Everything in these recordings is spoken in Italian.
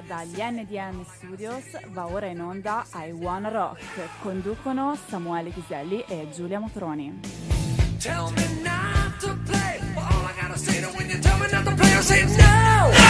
dagli NDM Studios va ora in onda I Wanna Rock. Conducono Samuele Ghiselli e Giulia Motroni. Tell me not to play, all I gotta say when you tell me not to play, I say no!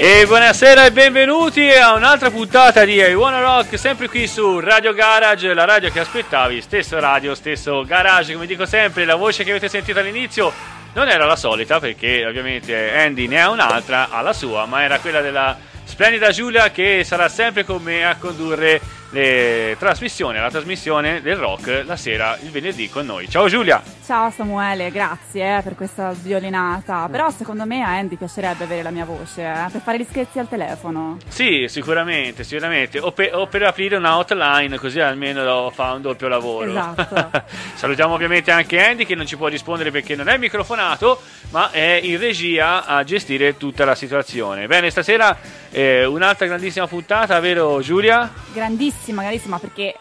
E buonasera e benvenuti a un'altra puntata di I Wanna Rock, sempre qui su Radio Garage, la radio che aspettavi, stesso radio, stesso garage, come dico sempre, la voce che avete sentito all'inizio non era la solita perché ovviamente Andy ne ha un'altra, ha la sua, ma era quella della splendida Giulia che sarà sempre con me a condurre le trasmissioni, la trasmissione del rock la sera, il venerdì con noi. Ciao Giulia! Ciao Samuele, grazie eh, per questa violinata. Però secondo me a Andy piacerebbe avere la mia voce eh, per fare gli scherzi al telefono. Sì, sicuramente, sicuramente. O per, o per aprire una hotline, così almeno fa un doppio lavoro. Esatto. Salutiamo ovviamente anche Andy che non ci può rispondere perché non è microfonato, ma è in regia a gestire tutta la situazione. Bene, stasera eh, un'altra grandissima puntata, vero Giulia? Grandissima, grandissima perché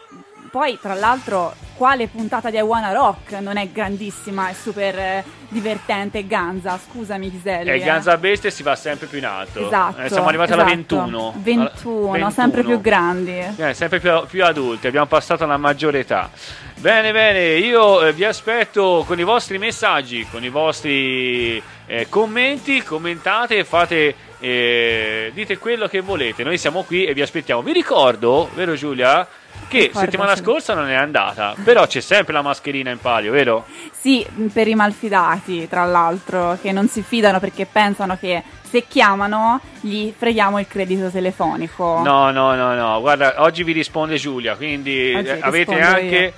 poi tra l'altro quale puntata di I Wanna Rock non è grandissima e super eh, divertente Ganza, scusami Ghiselli. E eh. Ganza Bestia si va sempre più in alto. Esatto. Eh, siamo arrivati esatto. alla 21. 21, 21. sempre più grandi. Eh, sempre più, più, adulti, abbiamo passato la maggiore età. Bene, bene, io eh, vi aspetto con i vostri messaggi, con i vostri eh, commenti, commentate, fate, eh, dite quello che volete. Noi siamo qui e vi aspettiamo. Vi ricordo, vero Giulia? che Ricordo, settimana sì. scorsa non è andata, però c'è sempre la mascherina in palio, vero? Sì, per i malfidati, tra l'altro, che non si fidano perché pensano che se chiamano gli freghiamo il credito telefonico. No, no, no, no, guarda, oggi vi risponde Giulia, quindi oggi avete anche,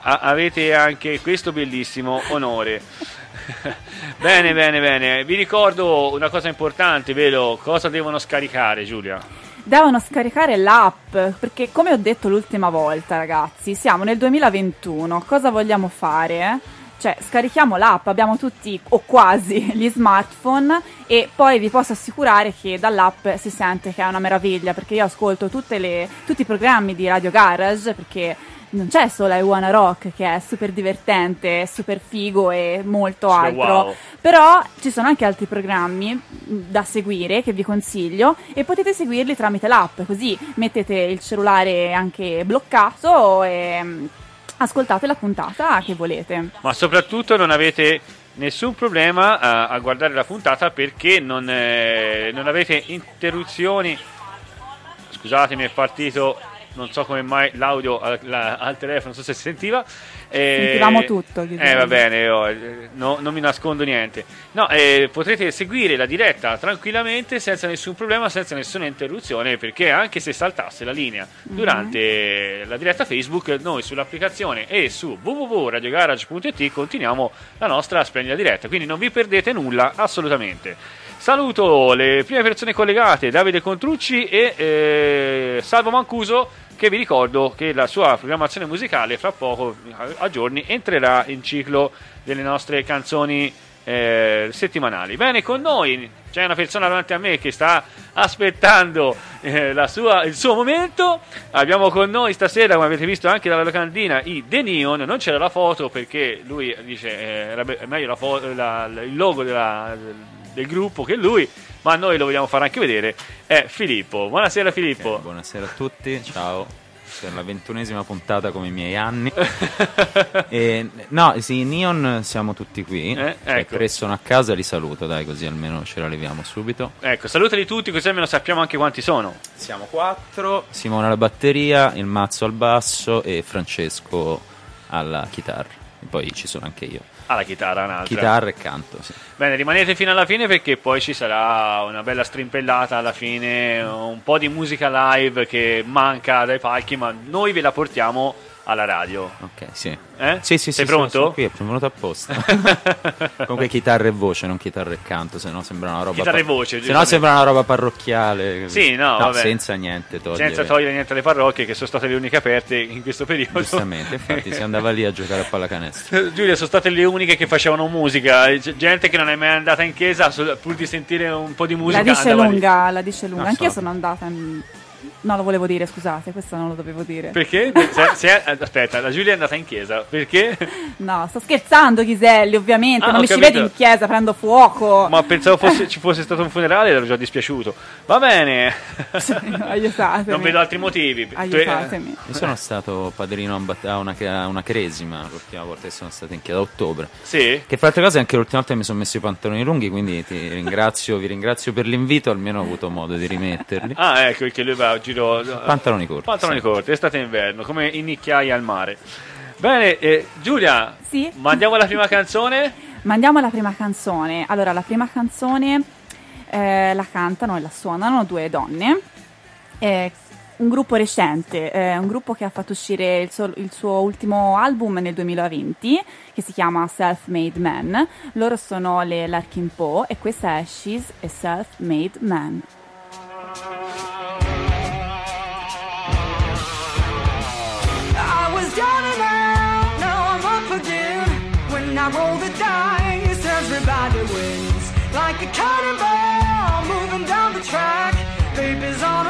a, avete anche questo bellissimo onore. bene, bene, bene. Vi ricordo una cosa importante, vero? Cosa devono scaricare, Giulia? devono scaricare l'app perché come ho detto l'ultima volta ragazzi siamo nel 2021 cosa vogliamo fare? Cioè, scarichiamo l'app, abbiamo tutti o quasi gli smartphone e poi vi posso assicurare che dall'app si sente che è una meraviglia perché io ascolto le, tutti i programmi di Radio Garage perché non c'è solo I Wanna Rock che è super divertente, super figo e molto sì, altro, wow. però ci sono anche altri programmi da seguire che vi consiglio e potete seguirli tramite l'app, così mettete il cellulare anche bloccato e ascoltate la puntata che volete. Ma soprattutto non avete nessun problema a, a guardare la puntata perché non, eh, non avete interruzioni. Scusatemi, è partito non so come mai l'audio al, la, al telefono, non so se si sentiva. Eh, Sentivamo tutto. Eh, va bene, io, no, non mi nascondo niente. No, eh, potrete seguire la diretta tranquillamente, senza nessun problema, senza nessuna interruzione, perché anche se saltasse la linea mm-hmm. durante la diretta Facebook, noi sull'applicazione e su www.radiogarage.it continuiamo la nostra splendida diretta, quindi non vi perdete nulla assolutamente. Saluto le prime persone collegate, Davide Contrucci e eh, Salvo Mancuso, che vi ricordo che la sua programmazione musicale fra poco, a giorni, entrerà in ciclo delle nostre canzoni eh, settimanali. Bene, con noi c'è una persona davanti a me che sta aspettando eh, sua, il suo momento. Abbiamo con noi stasera, come avete visto anche dalla locandina, i The Neon. Non c'era la foto perché lui dice eh, era meglio la foto, la, il logo della, del gruppo che lui, ma noi lo vogliamo fare anche vedere, è Filippo. Buonasera Filippo. Okay, buonasera a tutti, ciao. Per la ventunesima puntata come i miei anni. e, no, sì, Neon siamo tutti qui. Eh, ecco. Tre sono a casa, li saluto, dai, così almeno ce la leviamo subito. Ecco, salutali tutti, così almeno sappiamo anche quanti sono. Siamo quattro: Simone alla batteria, il Mazzo al basso e Francesco alla chitarra. E poi ci sono anche io. Ah, la chitarra, un'altra. Chitarra e canto, sì. Bene, rimanete fino alla fine perché poi ci sarà una bella strimpellata alla fine, un po' di musica live che manca dai palchi, ma noi ve la portiamo alla radio. Ok, sì. Eh? Sì, sì, Sei sì, pronto? Sono, sono qui, è venuto apposta. Comunque chitarra e voce, non chitarra e canto, se no sembra una roba Chitarra e voce, Se no sembra una roba parrocchiale. Sì, no, no vabbè. senza niente togliere. Senza togliere niente alle parrocchie che sono state le uniche aperte in questo periodo. Giustamente, infatti si andava lì a giocare a pallacanestro. Giulia, sono state le uniche che facevano musica, gente che non è mai andata in chiesa pur di sentire un po' di musica. La dice lunga, lì. la dice lunga. Anch'io so. sono andata in No, lo volevo dire, scusate, questo non lo dovevo dire. Perché? Se, se, aspetta, la Giulia è andata in chiesa, perché? No, sto scherzando, Ghiselli, ovviamente, ah, non mi capito. ci vedi in chiesa, prendo fuoco. Ma pensavo fosse, ci fosse stato un funerale ero già dispiaciuto. Va bene. Sì, aiutatemi. Non vedo altri motivi. Aiutatemi. Io sono stato padrino a una, a una cresima l'ultima volta che sono stato in chiesa, a ottobre. Sì? Che fra altre cose anche l'ultima volta mi sono messo i pantaloni lunghi, quindi ti ringrazio, vi ringrazio per l'invito, almeno ho avuto modo di rimetterli. Ah, ecco, perché lui va a giro... Pantaloni corti. Pantaloni sì. corti, estate e inverno, come in nicchiaia al mare. Bene, eh, Giulia, sì? mandiamo la prima canzone? Mandiamo la prima canzone. Allora, la prima canzone eh, la cantano e la suonano due donne. Eh, un gruppo recente, eh, un gruppo che ha fatto uscire il suo, il suo, ultimo album nel 2020 che si chiama Self Made Man. Loro sono le Larkin Poe e questa è She's a Self Made Man. Like a cannonball moving down the track. Baby's on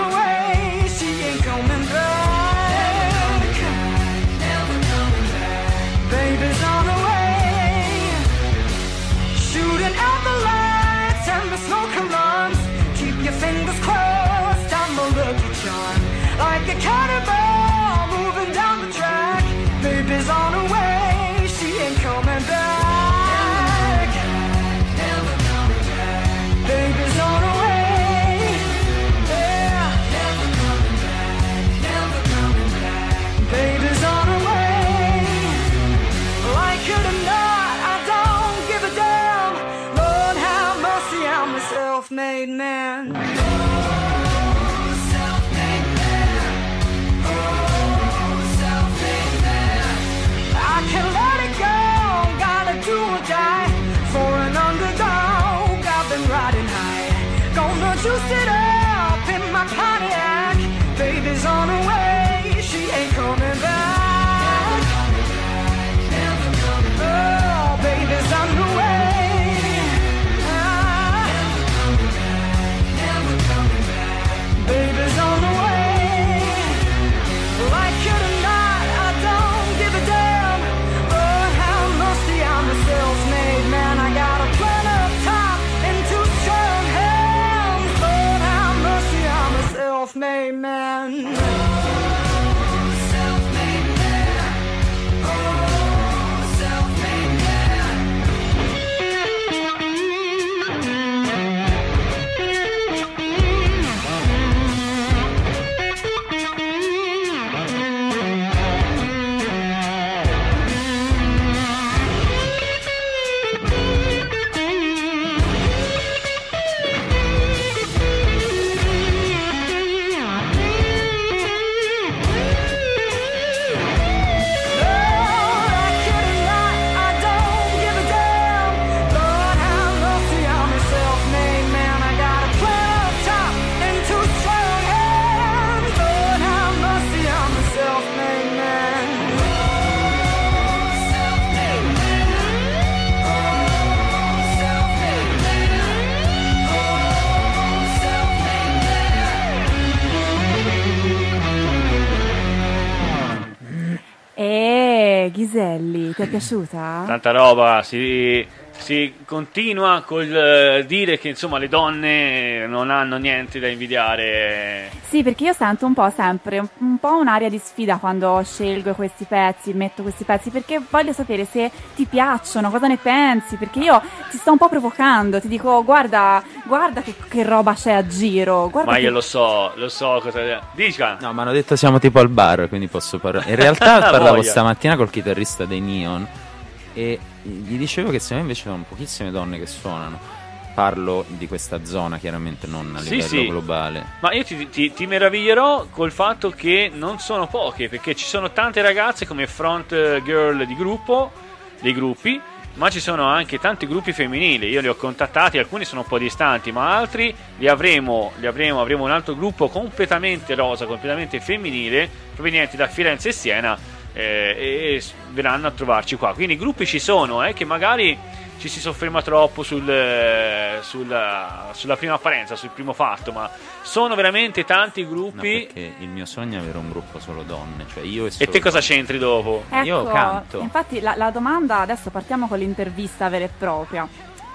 Ghiselli, ti è piaciuta? Tanta roba, si, si continua col eh, dire che insomma le donne non hanno niente da invidiare. Sì, perché io sento un po' sempre un, un po' un'aria di sfida quando scelgo questi pezzi, metto questi pezzi, perché voglio sapere se ti piacciono, cosa ne pensi, perché io ti sto un po' provocando, ti dico guarda, guarda che, che roba c'è a giro. Ma che... io lo so, lo so cosa... Dica! No, mi hanno detto siamo tipo al bar, quindi posso parlare. In realtà parlavo stamattina col chitarrista dei Neon e gli dicevo che secondo me invece sono pochissime donne che suonano. Parlo di questa zona, chiaramente non a livello sì, sì. globale. Ma io ti, ti, ti, meraviglierò col fatto che non sono poche, perché ci sono tante ragazze come front girl di gruppo, dei gruppi, ma ci sono anche tanti gruppi femminili. Io li ho contattati, alcuni sono un po' distanti, ma altri li avremo, li avremo, avremo un altro gruppo completamente rosa, completamente femminile, provenienti da Firenze e Siena eh, e verranno a trovarci qua. Quindi i gruppi ci sono, eh, che magari ci si sofferma troppo sul, sulla, sulla, prima apparenza, sul primo fatto, ma sono veramente tanti gruppi. No, perché il mio sogno è avere un gruppo solo donne, cioè io e, e te cosa c'entri dopo? Ecco, io canto. Infatti la, la domanda, adesso partiamo con l'intervista vera e propria.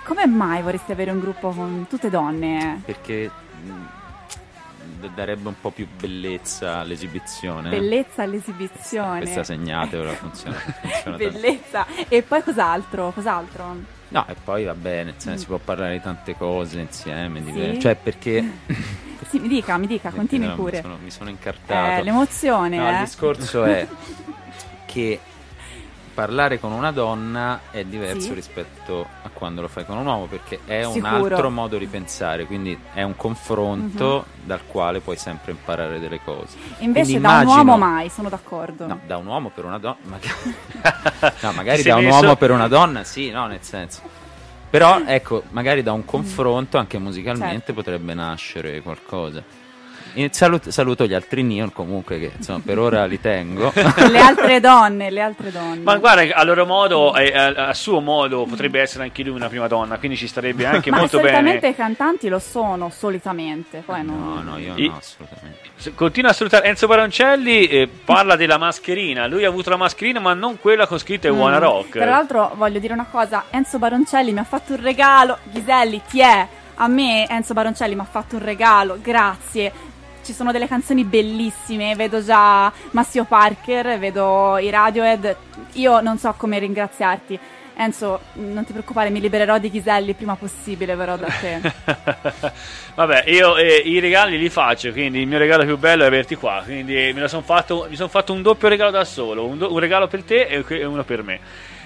Come mai vorresti avere un gruppo con tutte donne? Perché darebbe un po' più bellezza all'esibizione. Bellezza all'esibizione. Questa segnate, ora funziona. funziona bellezza. E poi cos'altro? Cos'altro? No, e poi va bene, cioè, mm. si può parlare di tante cose insieme, sì? cioè perché... sì, mi dica, mi dica, continui pure. Mi sono, mi sono incartato. Eh, l'emozione, no, eh? Il discorso è che parlare con una donna è diverso sì. rispetto a quando lo fai con un uomo perché è Sicuro. un altro modo di pensare, quindi è un confronto uh-huh. dal quale puoi sempre imparare delle cose. Invece quindi da immagino... un uomo mai, sono d'accordo. No, da un uomo per una donna, magari, no, magari da un messo... uomo per una donna, sì, no, nel senso. Però ecco, magari da un confronto anche musicalmente certo. potrebbe nascere qualcosa. Saluto, saluto, gli altri Neon comunque che insomma, per ora li tengo. le altre donne, le altre donne. Ma guarda, a loro modo, a, a, suo modo, potrebbe essere anche lui una prima donna, quindi ci starebbe anche molto bene. solitamente i cantanti lo sono, solitamente. Poi non... No, no, io I, no, assolutamente. Continua a salutare Enzo Baroncelli, eh, parla della mascherina. Lui ha avuto la mascherina, ma non quella con scritto mm. Wanna Rock. Tra l'altro voglio dire una cosa, Enzo Baroncelli mi ha fatto un regalo, Ghiselli, ti è? A me Enzo Baroncelli mi ha fatto un regalo, grazie ci sono delle canzoni bellissime, vedo già Massimo Parker, vedo i Radiohead, io non so come ringraziarti. Enzo, non ti preoccupare, mi libererò di Ghiselli prima possibile, però da te. Vabbè, io eh, i regali li faccio, quindi il mio regalo più bello è averti qua. Quindi me son fatto, mi sono fatto un doppio regalo da solo, un, do, un regalo per te e uno per me.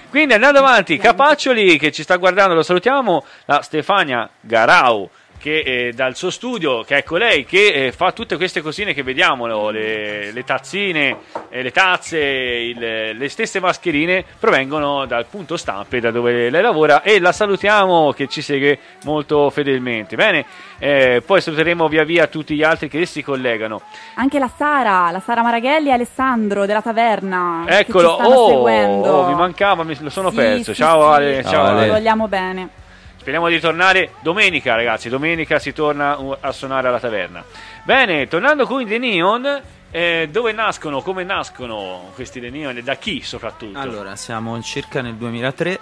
Quindi andando avanti, Capaccioli che ci sta guardando, lo salutiamo, la Stefania Garau che eh, dal suo studio, che ecco lei, che eh, fa tutte queste cosine che vediamo, no? le, le, tazzine, eh, le tazze, il, le stesse mascherine, provengono dal punto stampe da dove lei lavora e la salutiamo che ci segue molto fedelmente. Bene, eh, poi saluteremo via via tutti gli altri che si collegano. Anche la Sara, la Sara Maraghelli e Alessandro della taverna. Eccolo, oh, oh, mi mancava, mi, lo sono sì, perso. Sì, ciao sì. Ale, ciao, ciao Ale. Vogliamo bene. Speriamo di tornare domenica, ragazzi. Domenica si torna a suonare alla taverna. Bene, tornando con The Neon. Eh, dove nascono, come nascono questi The Neon e da chi soprattutto? Allora, siamo circa nel 2003.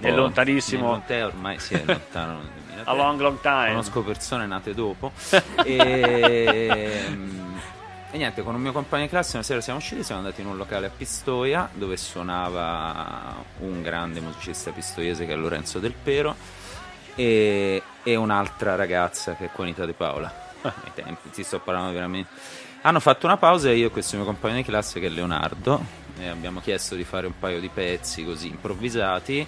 È lontanissimo. Nel ormai si è lontano nel 2003. A long, long time. Conosco persone nate dopo. e e niente, con un mio compagno di classe una sera siamo usciti, siamo andati in un locale a Pistoia dove suonava un grande musicista pistoiese che è Lorenzo Del Pero e, e un'altra ragazza che è Juanita De Paola. Ai tempi, ti sto parlando veramente. Hanno fatto una pausa e io e questo mio compagno di classe che è Leonardo abbiamo chiesto di fare un paio di pezzi così improvvisati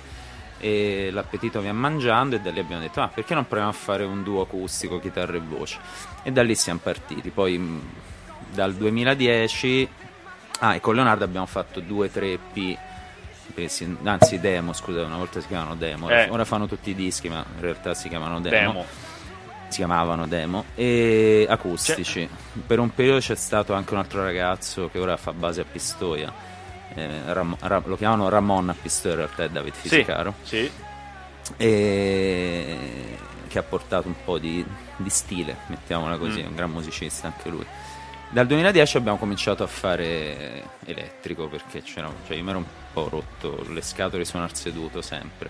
e l'appetito ha mangiando e da lì abbiamo detto ah perché non proviamo a fare un duo acustico chitarra e voce e da lì siamo partiti poi dal 2010 ah, e con Leonardo abbiamo fatto due, tre EP anzi demo scusa una volta si chiamavano demo eh. ora fanno tutti i dischi ma in realtà si chiamano demo, demo. si chiamavano demo e acustici c'è. per un periodo c'è stato anche un altro ragazzo che ora fa base a Pistoia eh, Ram- Ra- lo chiamano Ramon a Pistoia in realtà è David Fisicaro sì, sì. E... che ha portato un po' di, di stile mettiamola così mm. è un gran musicista anche lui dal 2010 abbiamo cominciato a fare elettrico perché cioè io mi ero un po' rotto le scatole suonar seduto sempre.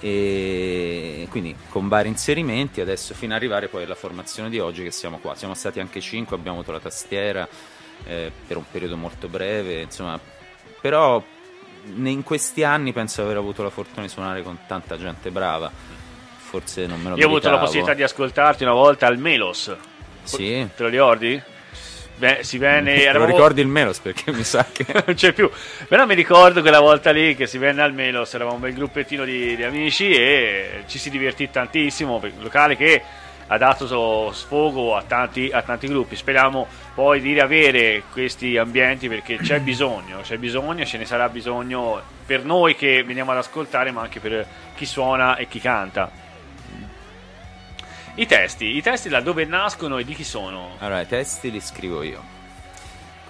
E quindi con vari inserimenti adesso fino ad arrivare poi alla formazione di oggi che siamo qua. Siamo stati anche 5 abbiamo avuto la tastiera eh, per un periodo molto breve insomma. Però in questi anni penso di aver avuto la fortuna di suonare con tanta gente brava. Forse non me lo io ho avuto la possibilità di ascoltarti una volta al Melos. Sì. te lo ricordi? Beh, si venne. Eravamo... Non ricordi il Melos perché mi sa che. non c'è più. Però mi ricordo quella volta lì che si venne al Melos, eravamo un bel gruppettino di, di amici e ci si divertì tantissimo. Un locale che ha dato sfogo a tanti, a tanti, gruppi. Speriamo poi di riavere questi ambienti perché c'è bisogno, c'è bisogno, ce ne sarà bisogno per noi che veniamo ad ascoltare, ma anche per chi suona e chi canta. I testi, i testi da dove nascono e di chi sono? Allora, i testi li scrivo io.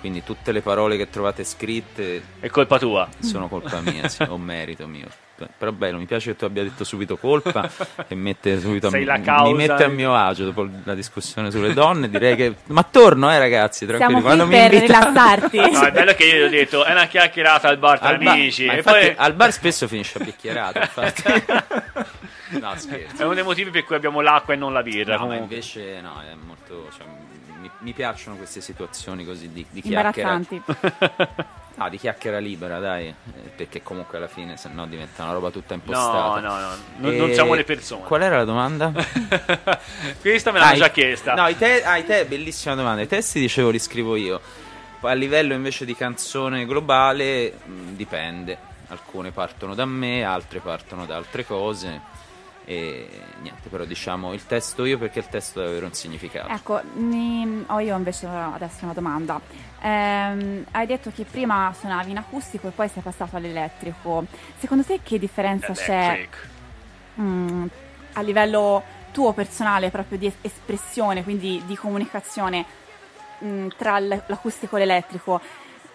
Quindi tutte le parole che trovate scritte... È colpa tua? Sono colpa mia, sì, o merito mio. però bello, mi piace che tu abbia detto subito colpa, che mette subito Sei a, la causa. mi mette a mio agio dopo la discussione sulle donne, direi che ma torno eh ragazzi, tranquilli, Siamo quando qui mi per invita... rilassarti. No, è bello che io gli ho detto, è una chiacchierata al bar tra al bar, amici. ma E infatti poi... al bar spesso finisce a bicchierato, infatti. no, scherzo. È uno dei motivi per cui abbiamo l'acqua e non la birra. No, ma invece no, è molto cioè, mi, mi piacciono queste situazioni così di, di chiacchiera. Ah, di chiacchiera libera, dai, eh, perché comunque alla fine se no diventa una roba tutta impostata. No, no, no, non, non siamo le persone. Qual era la domanda? Questa me l'hanno Ah, già chiesta. No, i te- ah, i te- bellissima domanda. I testi dicevo li scrivo io. Poi a livello invece di canzone globale mh, dipende. Alcune partono da me, altre partono da altre cose. E niente, però diciamo il testo io perché il testo deve avere un significato. Ecco, mi- ho io invece adesso una domanda. Ehm, hai detto che prima suonavi in acustico e poi sei passato all'elettrico. Secondo te che differenza c'è Electric. mm, a livello tuo personale, proprio di es- espressione, quindi di comunicazione mm, tra l'acustico e l'elettrico?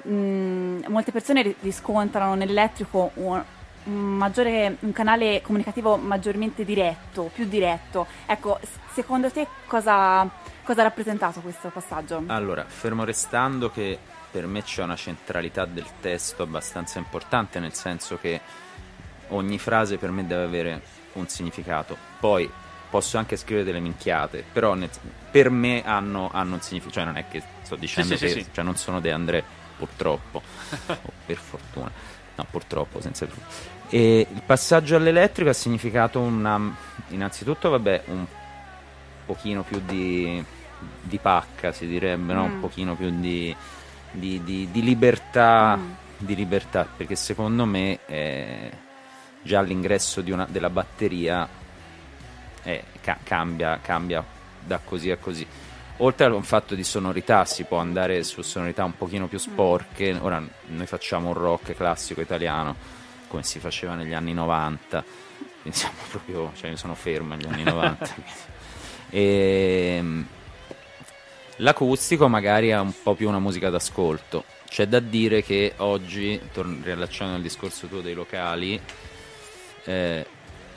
Mm, molte persone ri- riscontrano nell'elettrico un maggiore, un canale comunicativo maggiormente diretto, più diretto. Ecco, secondo te cosa, cosa ha rappresentato questo passaggio? Allora, fermo restando che per me c'è una centralità del testo abbastanza importante, nel senso che ogni frase per me deve avere un significato. Poi posso anche scrivere delle minchiate, però nel- per me hanno, hanno un significato. Cioè, non è che sto dicendo sì, che sì, sì. Cioè, non sono De André, purtroppo, o per fortuna. No, purtroppo, senza più. E il passaggio all'elettrico ha significato una. Innanzitutto, vabbè, un pochino più di, di pacca, si direbbe, no? un Mm. pochino più di, di, di- libertà, Mm. di libertà, perché secondo me eh, già l'ingresso di una- della batteria eh, ca- cambia, cambia da così a così. Oltre a un fatto di sonorità, si può andare su sonorità un pochino più sporche. Ora noi facciamo un rock classico italiano come si faceva negli anni 90, quindi siamo proprio, cioè io sono fermo negli anni 90. quindi. E, l'acustico magari è un po' più una musica d'ascolto. C'è da dire che oggi, tor- riallacciando al discorso tuo dei locali, eh,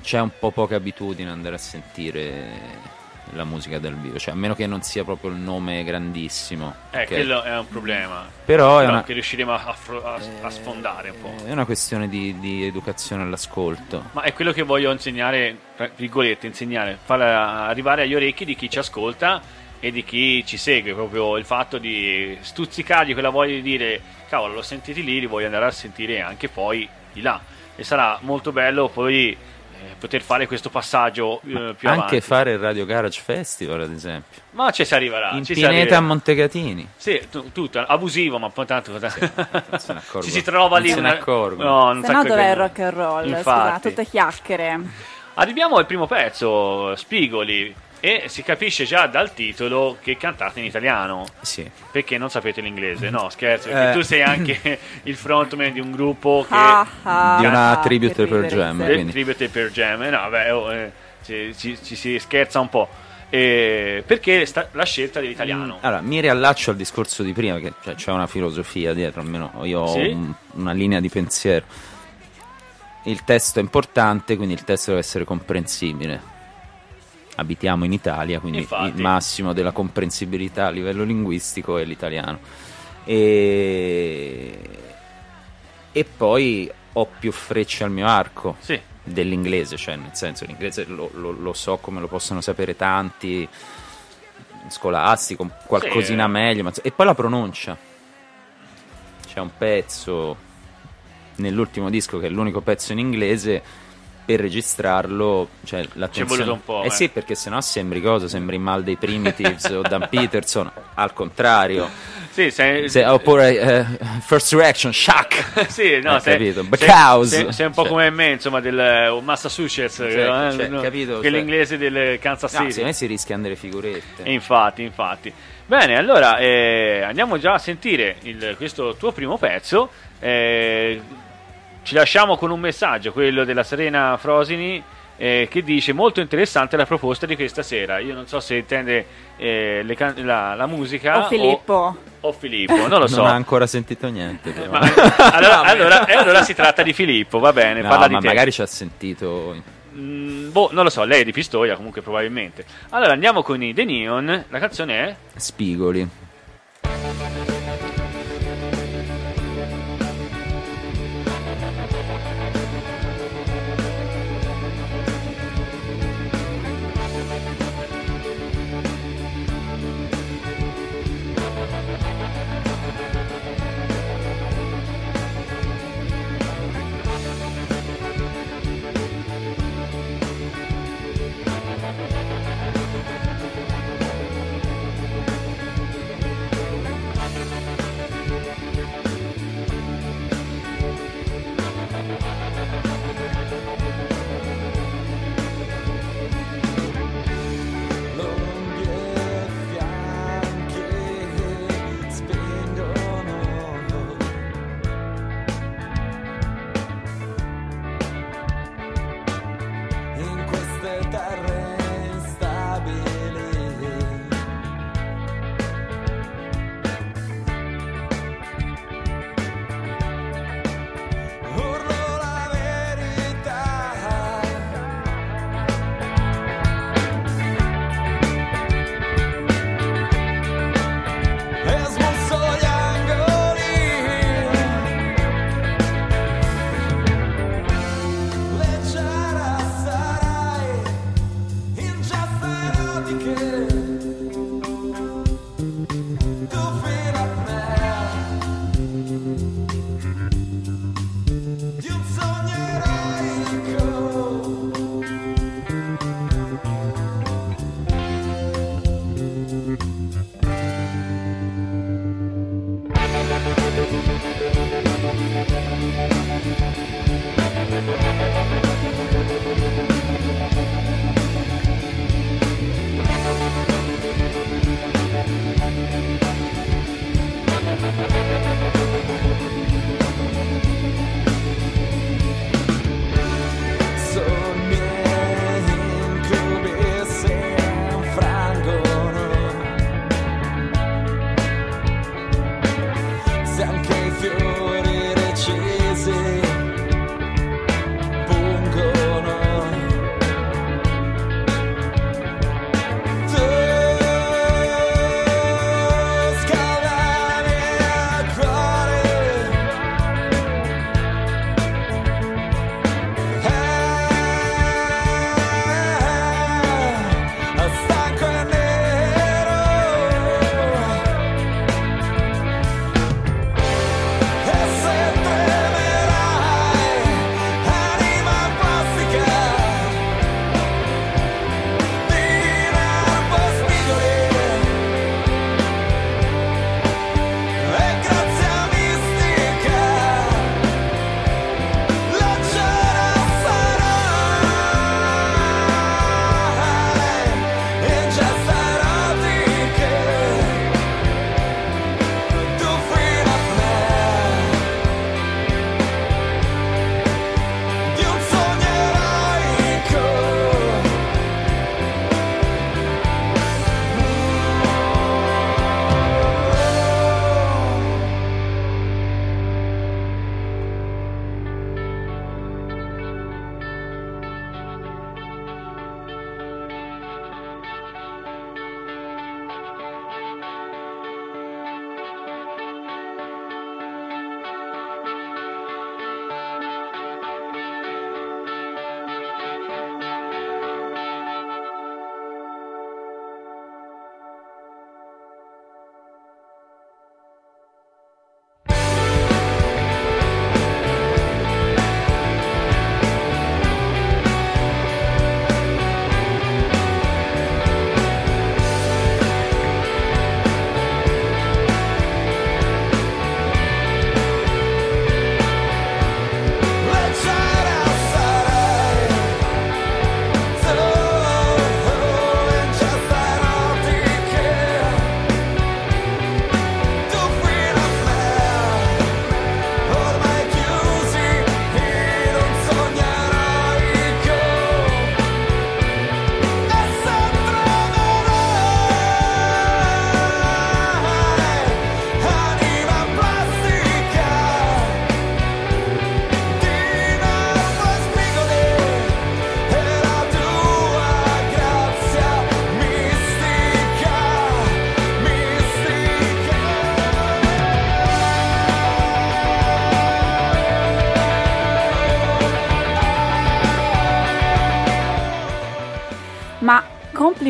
c'è un po' poca abitudine andare a sentire la musica dal vivo, cioè a meno che non sia proprio il nome grandissimo. Eh, ok? quello è un problema. Però Però una, che riusciremo a, a- a sfondare un po'. è una questione di, di educazione all'ascolto. Ma è quello che voglio insegnare, tra virgolette, insegnare, far arrivare agli orecchi di chi ci ascolta e di chi ci segue, proprio il fatto di stuzzicargli quella voglia di dire cavolo, l'ho sentiti lì, li voglio andare a sentire anche poi di là. E sarà molto bello poi eh, poter fare questo passaggio eh, più Anche avanti. fare il Radio Garage Festival, ad esempio. Ma ci si arriverà. In ci si Pineta a arriverà. Montegatini. Sì, tu- tutto, abusivo, ma poi tanto... Non se ne accorgono. ci si trova lì Non se ne una-. No, non Se no dov'è il rock and roll? Scusa, Infatti. tutte chiacchiere. Arriviamo al primo pezzo, Spigoli, e si capisce già dal titolo che cantate in italiano. Sì. Perché non sapete l'inglese? No, scherzo, perché Eh. tu sei anche il frontman di un gruppo che... Ah, ah, Di una ah, tribute per Jam, del. Tribute per Jam. No, beh, oh, eh, ci, ci- ci si scherza un po'. Eh, perché sta- la scelta dell'italiano? Allora, mi riallaccio al discorso di prima, che cioè, c'è una filosofia dietro, almeno io ho Sì? un- una linea di pensiero. Il testo è importante, quindi il testo deve essere comprensibile. Abitiamo in Italia, quindi Infatti. il massimo della comprensibilità a livello linguistico è l'italiano. E, e poi ho più frecce al mio arco Sì, dell'inglese, cioè nel senso l'inglese lo, lo- lo so come lo possono sapere tanti, scolastico, qualcosina Sì. meglio, ma- e poi la pronuncia. C'è un pezzo nell'ultimo disco che è l'unico pezzo in inglese per registrarlo, cioè l'attenzione. voluto un po', Eh eh. sì, perché sennò sembri cosa, sembri mal dei Primitives o Dan Peterson, al contrario. sì, sei, Se- oppure eh, First Reaction, Shock. sì, no, Hai sei, capito? Because. sei- un po' Cioè- come me, insomma, del eh, Massachusetts, eh, cioè, no, capito? che Cioè- l'inglese del Kansas No, City. secondo me si rischiano delle figurette. E infatti, infatti. Bene, allora eh, andiamo già a sentire il- questo tuo primo pezzo. Eh, ci lasciamo con un messaggio, quello della Serena Frosini, eh, che dice molto interessante la proposta di questa sera. Io non so se intende eh, can- la, la, musica o Filippo. O, o Filippo, non lo so. Non ha ancora sentito niente. Ma, allora, allora, allora, si tratta di Filippo, va bene. No, parla ma di magari ci ha sentito. Mm, boh, non lo so, lei è di Pistoia comunque probabilmente. Allora andiamo con i The Neon, la canzone è? Spigoli.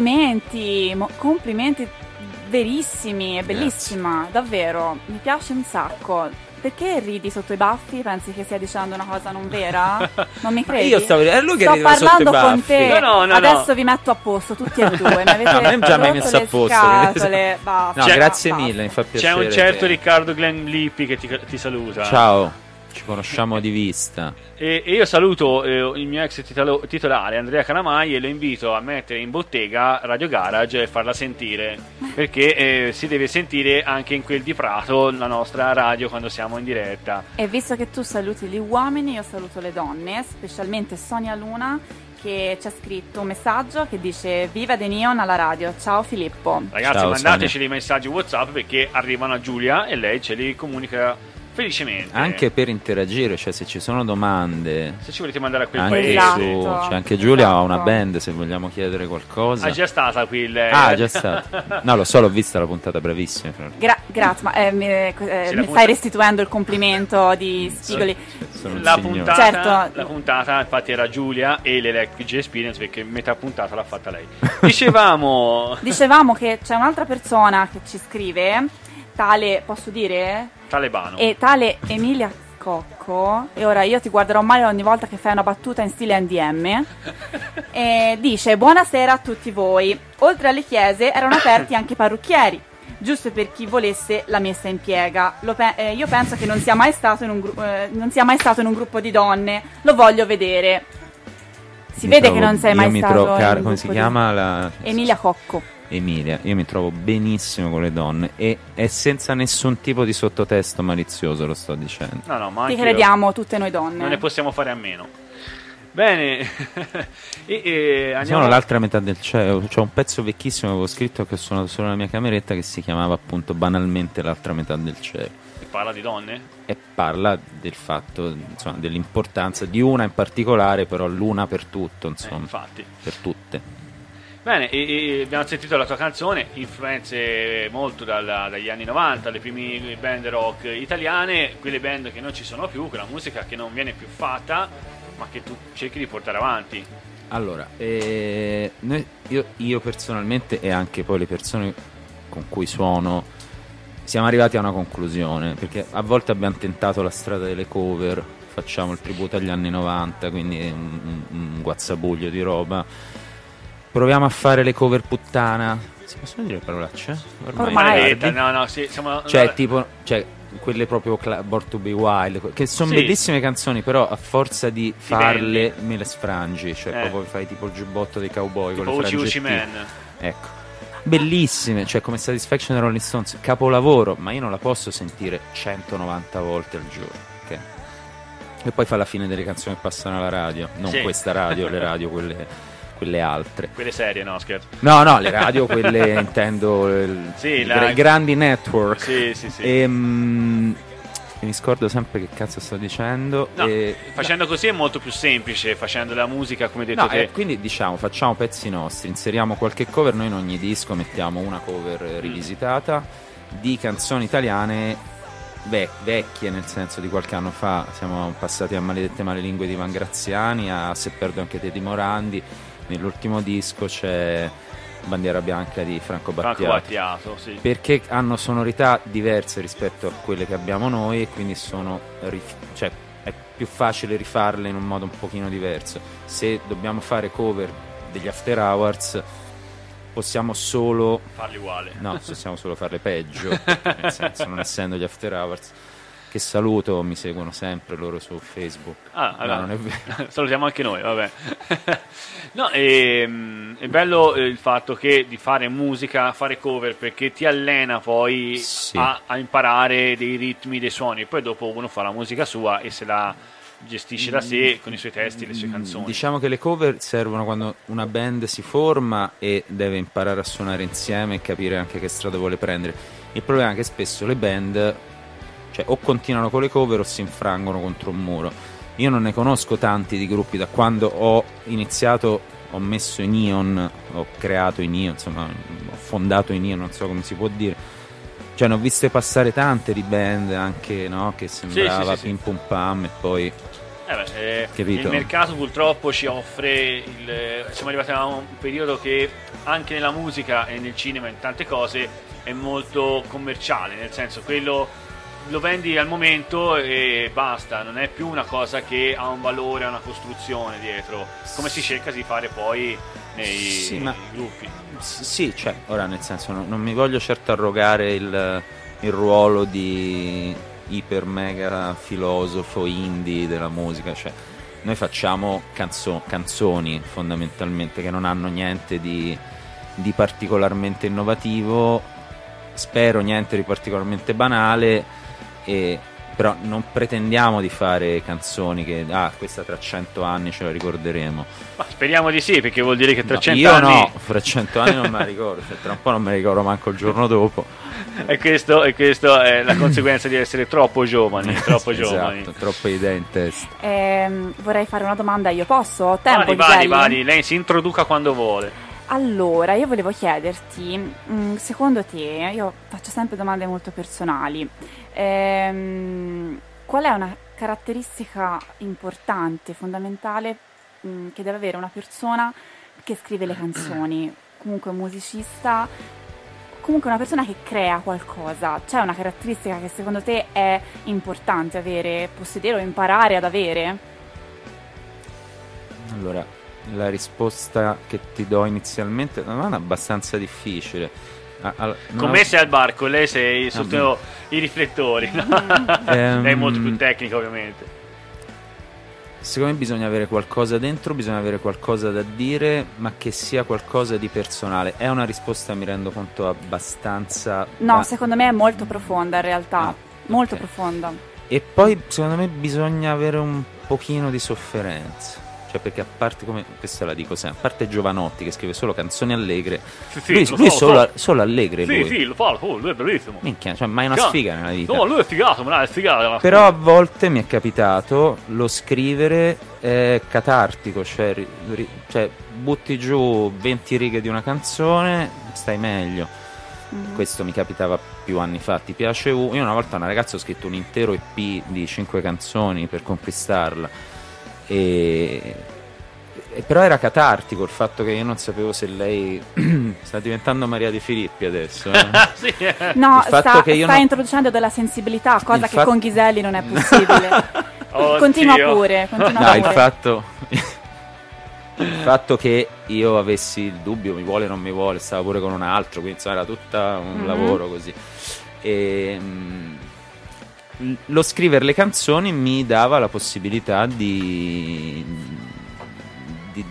Complimenti, mo- complimenti verissimi, è bellissima, Grazie. davvero, mi piace un sacco. Perché ridi sotto i baffi? Pensi che stia dicendo una cosa non vera? Non mi credi? Io stavo è lui che Sto parlando con te. No, no, no, Adesso vi metto a posto tutti e due. Mi avete no, già mi hai messo a posto. Scatole, basta, no, grazie basta. mille, mi fa piacere. C'è un certo Riccardo Glenn Lippi che ti, ti saluta. Ciao. Ci conosciamo di vista. E, e io saluto eh, il mio ex titolo, titolare Andrea Canamai e lo invito a mettere in bottega Radio Garage e farla sentire. Perché eh, si deve sentire anche in quel di Prato la nostra radio quando siamo in diretta. E visto che tu saluti gli uomini, io saluto le donne, specialmente Sonia Luna che ci ha scritto un messaggio che dice Viva De Neon alla radio, ciao Filippo. Ragazzi ciao, mandateci Sonia. dei messaggi Whatsapp perché arrivano a Giulia e lei ce li comunica Felicemente. Anche per interagire, cioè se ci sono domande. Se ci volete mandare a quel anche paese. Esatto. Su, cioè anche Giulia esatto. ha una band se vogliamo chiedere qualcosa. Ha già stata qui lei. Ah, già stata. No, lo so, l'ho vista la puntata bravissima. Gra- grazie, ma eh, mi, eh, sì, mi stai restituendo il complimento di Spigoli. La puntata, certo. la puntata, infatti, era Giulia e l'Electric Experience perché metà puntata l'ha fatta lei. Dicevamo. Dicevamo che c'è un'altra persona che ci scrive, tale, posso dire? Talebano. E tale Emilia Cocco, e ora io ti guarderò male ogni volta che fai una battuta in stile NDM, e dice buonasera a tutti voi. Oltre alle chiese erano aperti anche i parrucchieri, giusto per chi volesse la messa in piega. Pe- eh, io penso che non sia, mai stato in un gru- eh, non sia mai stato in un gruppo di donne, lo voglio vedere. Si mi vede trovo, che non sei mai stato. Trovo, car- come si chiama la... Emilia Cocco. Emilia, io mi trovo benissimo con le donne e è senza nessun tipo di sottotesto malizioso, lo sto dicendo. No, no, ma Ti crediamo io. tutte noi donne. Non ne possiamo fare a meno. Bene, e, e andiamo... Sono l'altra metà del cielo. C'è un pezzo vecchissimo che avevo scritto che ho suonato solo nella mia cameretta che si chiamava appunto banalmente l'altra metà del cielo. E parla di donne? E parla del fatto, insomma, dell'importanza di una in particolare, però l'una per tutto, insomma. Eh, infatti. Per tutte. Bene, e, e abbiamo sentito la tua canzone, influenze molto dalla, dagli anni 90, le prime band rock italiane, quelle band che non ci sono più, quella musica che non viene più fatta, ma che tu cerchi di portare avanti. Allora, eh, noi, io, io personalmente e anche poi le persone con cui suono siamo arrivati a una conclusione, perché a volte abbiamo tentato la strada delle cover, facciamo il tributo agli anni 90, quindi un, un, un guazzabuglio di roba Proviamo a fare le cover puttana. Si possono dire parolacce? Ormai, Ormai detto, no, no, sì, siamo, Cioè, no. tipo, cioè, quelle proprio cla- Born to Be Wild, che sono sì. bellissime canzoni, però a forza di farle me le sfrangi. Cioè, eh. proprio fai tipo il giubbotto dei cowboy tipo con le frangettine. Ecco. Bellissime, cioè come Satisfaction e Rolling Stones, capolavoro, ma io non la posso sentire 190 volte al giorno. Okay? E poi fa la fine delle canzoni che passano alla radio, non sì. questa radio, le radio quelle quelle altre. Quelle serie, no, scherzo. No, no, le radio, quelle intendo, il, sì, la... i grandi network. Sì, sì, sì. E, ehm, mh, mi scordo sempre che cazzo sto dicendo. No, e... Facendo così è molto più semplice, facendo la musica come detto no, te. Eh, quindi diciamo, facciamo pezzi nostri, inseriamo qualche cover, noi in ogni disco mettiamo una cover mm. rivisitata di canzoni italiane vecchie, nel senso di qualche anno fa. Siamo passati a Maledette Malelingue di Van Graziani, a Se perdo anche te di Morandi nell'ultimo disco c'è Bandiera Bianca di Franco Battiato, Franco Battiato. Sì. perché hanno sonorità diverse rispetto a quelle che abbiamo noi e quindi sono cioè, è più facile rifarle in un modo un pochino diverso. Se dobbiamo fare cover degli After Hours possiamo solo farli uguali. No, possiamo solo farle peggio nel senso non essendo gli After Hours che saluto, mi seguono sempre loro su Facebook. Ah, allora, no, salutiamo anche noi, vabbè. no, è, ehm, è bello il fatto che di fare musica, fare cover, perché ti allena poi sì. a, a, imparare dei ritmi, dei suoni, e poi dopo uno fa la musica sua e se la gestisce da sé con i suoi testi le sue mm, canzoni. Diciamo che le cover servono quando una band si forma e deve imparare a suonare insieme e capire anche che strada vuole prendere. Il problema è che spesso le band cioè o continuano con le cover o si infrangono contro un muro. Io non ne conosco tanti di gruppi da quando ho iniziato, ho messo in Ion, ho creato in Ion, insomma, ho fondato in Ion, non so come si può dire. Cioè, ne ho viste passare tante di band anche, no? Che sembrava sì, sì, sì, pim pum pam e poi Eh beh, eh, il mercato purtroppo ci offre il, siamo arrivati a un periodo che anche nella musica e nel cinema e in tante cose è molto commerciale nel senso quello lo vendi al momento e basta non è più una cosa che ha un valore ha una costruzione dietro come si cerca di fare poi nei, sì, nei gruppi. Sì cioè ora nel senso non, non mi voglio certo arrogare il, il ruolo di iper mega filosofo indie della musica, cioè noi facciamo canzo- canzoni fondamentalmente che non hanno niente di, di particolarmente innovativo, spero niente di particolarmente banale e però non pretendiamo di fare canzoni che ah, questa tra cento anni ce la ricorderemo. Ma speriamo di sì, perché vuol dire che tra cento no, anni. Io no, fra cento anni non me la ricordo, cioè, tra un po' non me la ricordo manco il giorno dopo. e, questo, e questo è la conseguenza di essere troppo giovani. Troppo esatto, giovani. troppe idee in testa. Eh, vorrei fare una domanda, io posso? Ho tempo? Vadi, vadi, vadi, lei si introduca quando vuole. Allora, io volevo chiederti, mm, secondo te, io faccio sempre domande molto personali, ehm, qual è una caratteristica importante, fondamentale mm, che deve avere una persona che scrive le canzoni, comunque un musicista, comunque una persona che crea qualcosa? C'è una caratteristica che secondo te è importante avere, possedere o imparare ad avere? Allora, la risposta che ti do inizialmente non è abbastanza difficile. All, Con me sei al barco, lei sei sotto i riflettori. No? Um, lei è molto più tecnica, ovviamente. Secondo me bisogna avere qualcosa dentro, bisogna avere qualcosa da dire, ma che sia qualcosa di personale. È una risposta, mi rendo conto, abbastanza. No, ma... secondo me è molto profonda in realtà. Ah, molto okay. profonda. E poi, secondo me, bisogna avere un pochino di sofferenza. Cioè, perché a parte come. Questa la dico sempre, a parte Giovanotti che scrive solo canzoni allegre. Sì, sì, lui, lui so, solo, so. solo allegre. Sì, lui. sì, lo fa, lui è bellissimo. Minchia, cioè, mai una Can- sfiga nella vita. No, lui è figato, ma è sfigato. Però a volte mi è capitato lo scrivere è catartico, cioè, ri, cioè butti giù 20 righe di una canzone, stai meglio. Mm. Questo mi capitava più anni fa. Ti piace? Io una volta a una ragazza ho scritto un intero EP di 5 canzoni per conquistarla e, e però era catartico il fatto che io non sapevo se lei sta diventando Maria Di Filippi adesso. Eh? sì. No, sta, sta non... introducendo della sensibilità, cosa il che fatto... con Ghiselli non è possibile. continua pure, continua no, pure. Il fatto, il fatto che io avessi il dubbio, mi vuole o non mi vuole, stava pure con un altro, quindi insomma, era tutto un mm-hmm. lavoro così. E, mh, lo scrivere le canzoni mi dava la possibilità di, di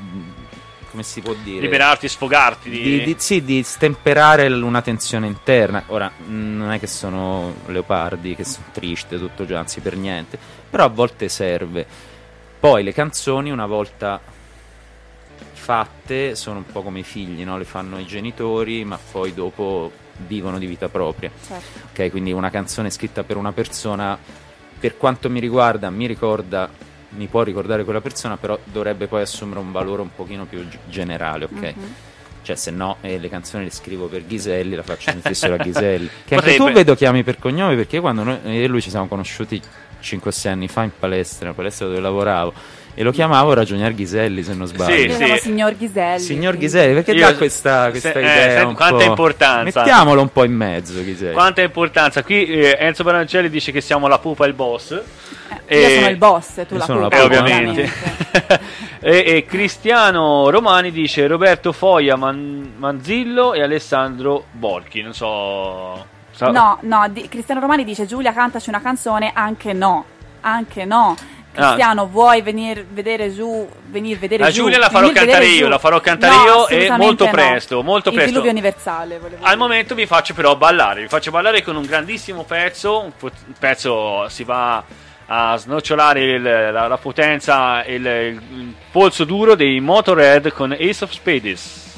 come si può dire? Liberarti, sfogarti. Di... Di, di, sì, di stemperare una tensione interna. Ora, non è che sono leopardi, che sono triste, tutto già, anzi per niente, però a volte serve. Poi le canzoni, una volta fatte, sono un po' come i figli, no? le fanno i genitori, ma poi dopo vivono di vita propria. Certo. Ok, quindi una canzone scritta per una persona, per quanto mi riguarda, mi ricorda, mi può ricordare quella persona, però dovrebbe poi assumere un valore un pochino più generale, ok? Mm-hmm. Cioè, se no, eh, le canzoni le scrivo per Ghiselli, la faccio in stesso a Ghiselli. Che anche tu vedo chiami per cognome, perché quando noi e lui ci siamo conosciuti 5-6 anni fa in palestra, in palestra dove lavoravo e lo chiamavo Ragionier Ghiselli se non sbaglio. Sì, sì. signor Ghiselli. Signor Ghiselli, perché Io, dà questa, questa se, eh, idea? Eh, quanta importanza. Mettiamolo un po' in mezzo, Ghiselli. Quanta importanza. Qui eh, Enzo Barancelli dice che siamo la pupa e il boss. Eh, io sono il boss, e tu la pupa. Eh, ovviamente. e, e, Cristiano Romani dice Roberto Foglia, Man, Manzillo e Alessandro Borchi. Non so. No, no, di, Cristiano Romani dice Giulia cantaci una canzone, anche no. Anche no Cristiano, ah. vuoi venire vedere giù? Venire vedere la giù, Giulia la farò cantare io, giù. la farò cantare no, io e molto no. presto, molto Il presto. diluvio universale. Al momento vi faccio però ballare, vi faccio ballare con un grandissimo pezzo, un pezzo si va a snocciolare il, la, la, potenza e il, il polso duro dei Motorhead con Ace of Spades.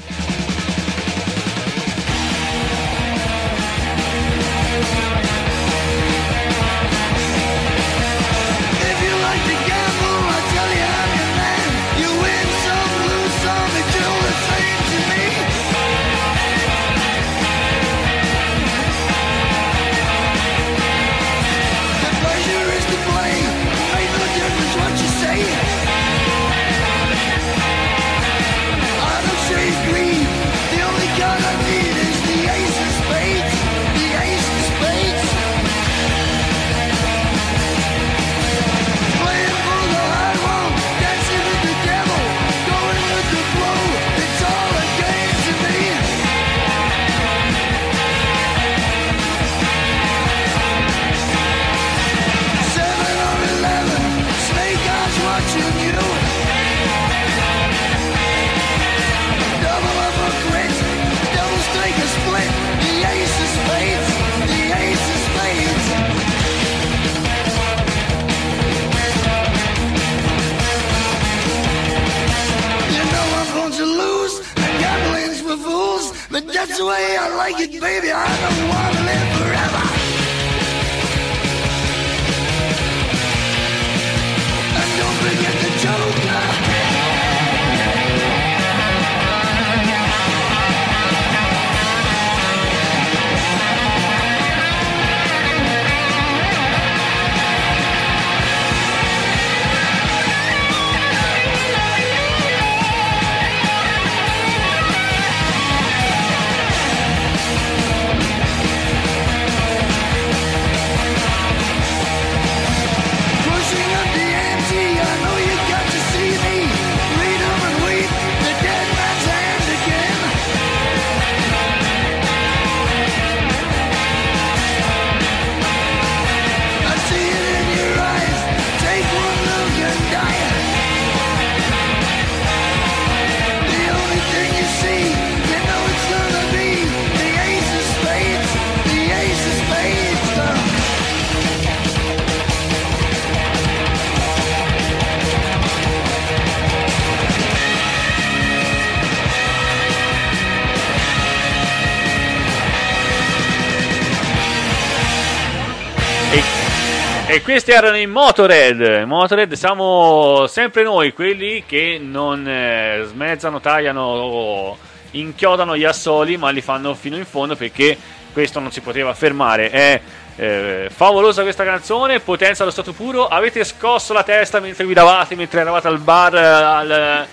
E questi erano i Motorhead. Motorhead siamo sempre noi, quelli che non eh, smezzano, tagliano o inchiodano gli assoli, ma li fanno fino in fondo perché questo non si poteva fermare. È eh, favolosa questa canzone, potenza allo stato puro. Avete scosso la testa mentre guidavate, mentre eravate al bar, al,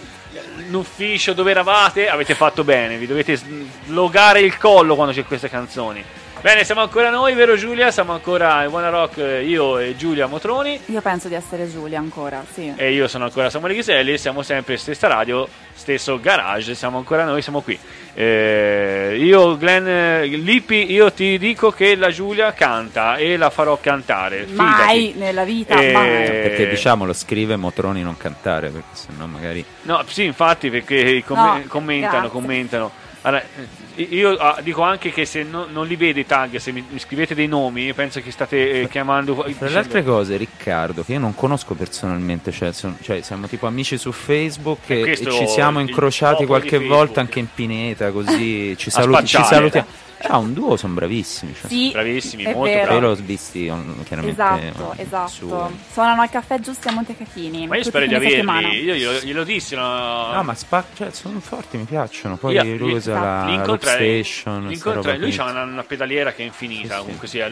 all'ufficio dove eravate. Avete fatto bene, vi dovete slogare il collo quando c'è queste canzoni. Bene, siamo ancora noi, vero Giulia? Siamo ancora in Rock, io e Giulia Motroni. Io penso di essere Giulia ancora, sì. E io sono ancora Samuele Ghiselli, siamo sempre stessa radio, stesso garage, siamo ancora noi, siamo qui. Eh, io, Glenn Lippi, io ti dico che la Giulia canta e la farò cantare. Mai Fidati. nella vita, eh, mai. Perché diciamolo, scrive Motroni non cantare, perché sennò magari... No, sì, infatti, perché com- no, commentano, grazie. commentano. Allora, io ah, dico anche che se no, non li vedo i tag, se mi, mi, scrivete dei nomi, penso che state eh, chiamando. Tra dicendo... le altre cose, Riccardo, che io non conosco personalmente, cioè, son, cioè siamo tipo amici su Facebook e, e ci siamo incrociati qualche volta anche in pineta, così ci, saluti, ci salutiamo. Ciao, un duo sono bravissimi. Cioè. Sì, bravissimi, molto vero. bravi. Io l'ho visti chiaramente. Esatto, esatto. Su. Suonano al caffè giusti a Montecatini. Ma io spero di averli. Io glielo, glielo dissi. No, no ma spa- cioè, sono forti, mi piacciono. Poi io, lui usa la Rock Station. Lui ha una, una, pedaliera che è infinita. Sì, comunque sia.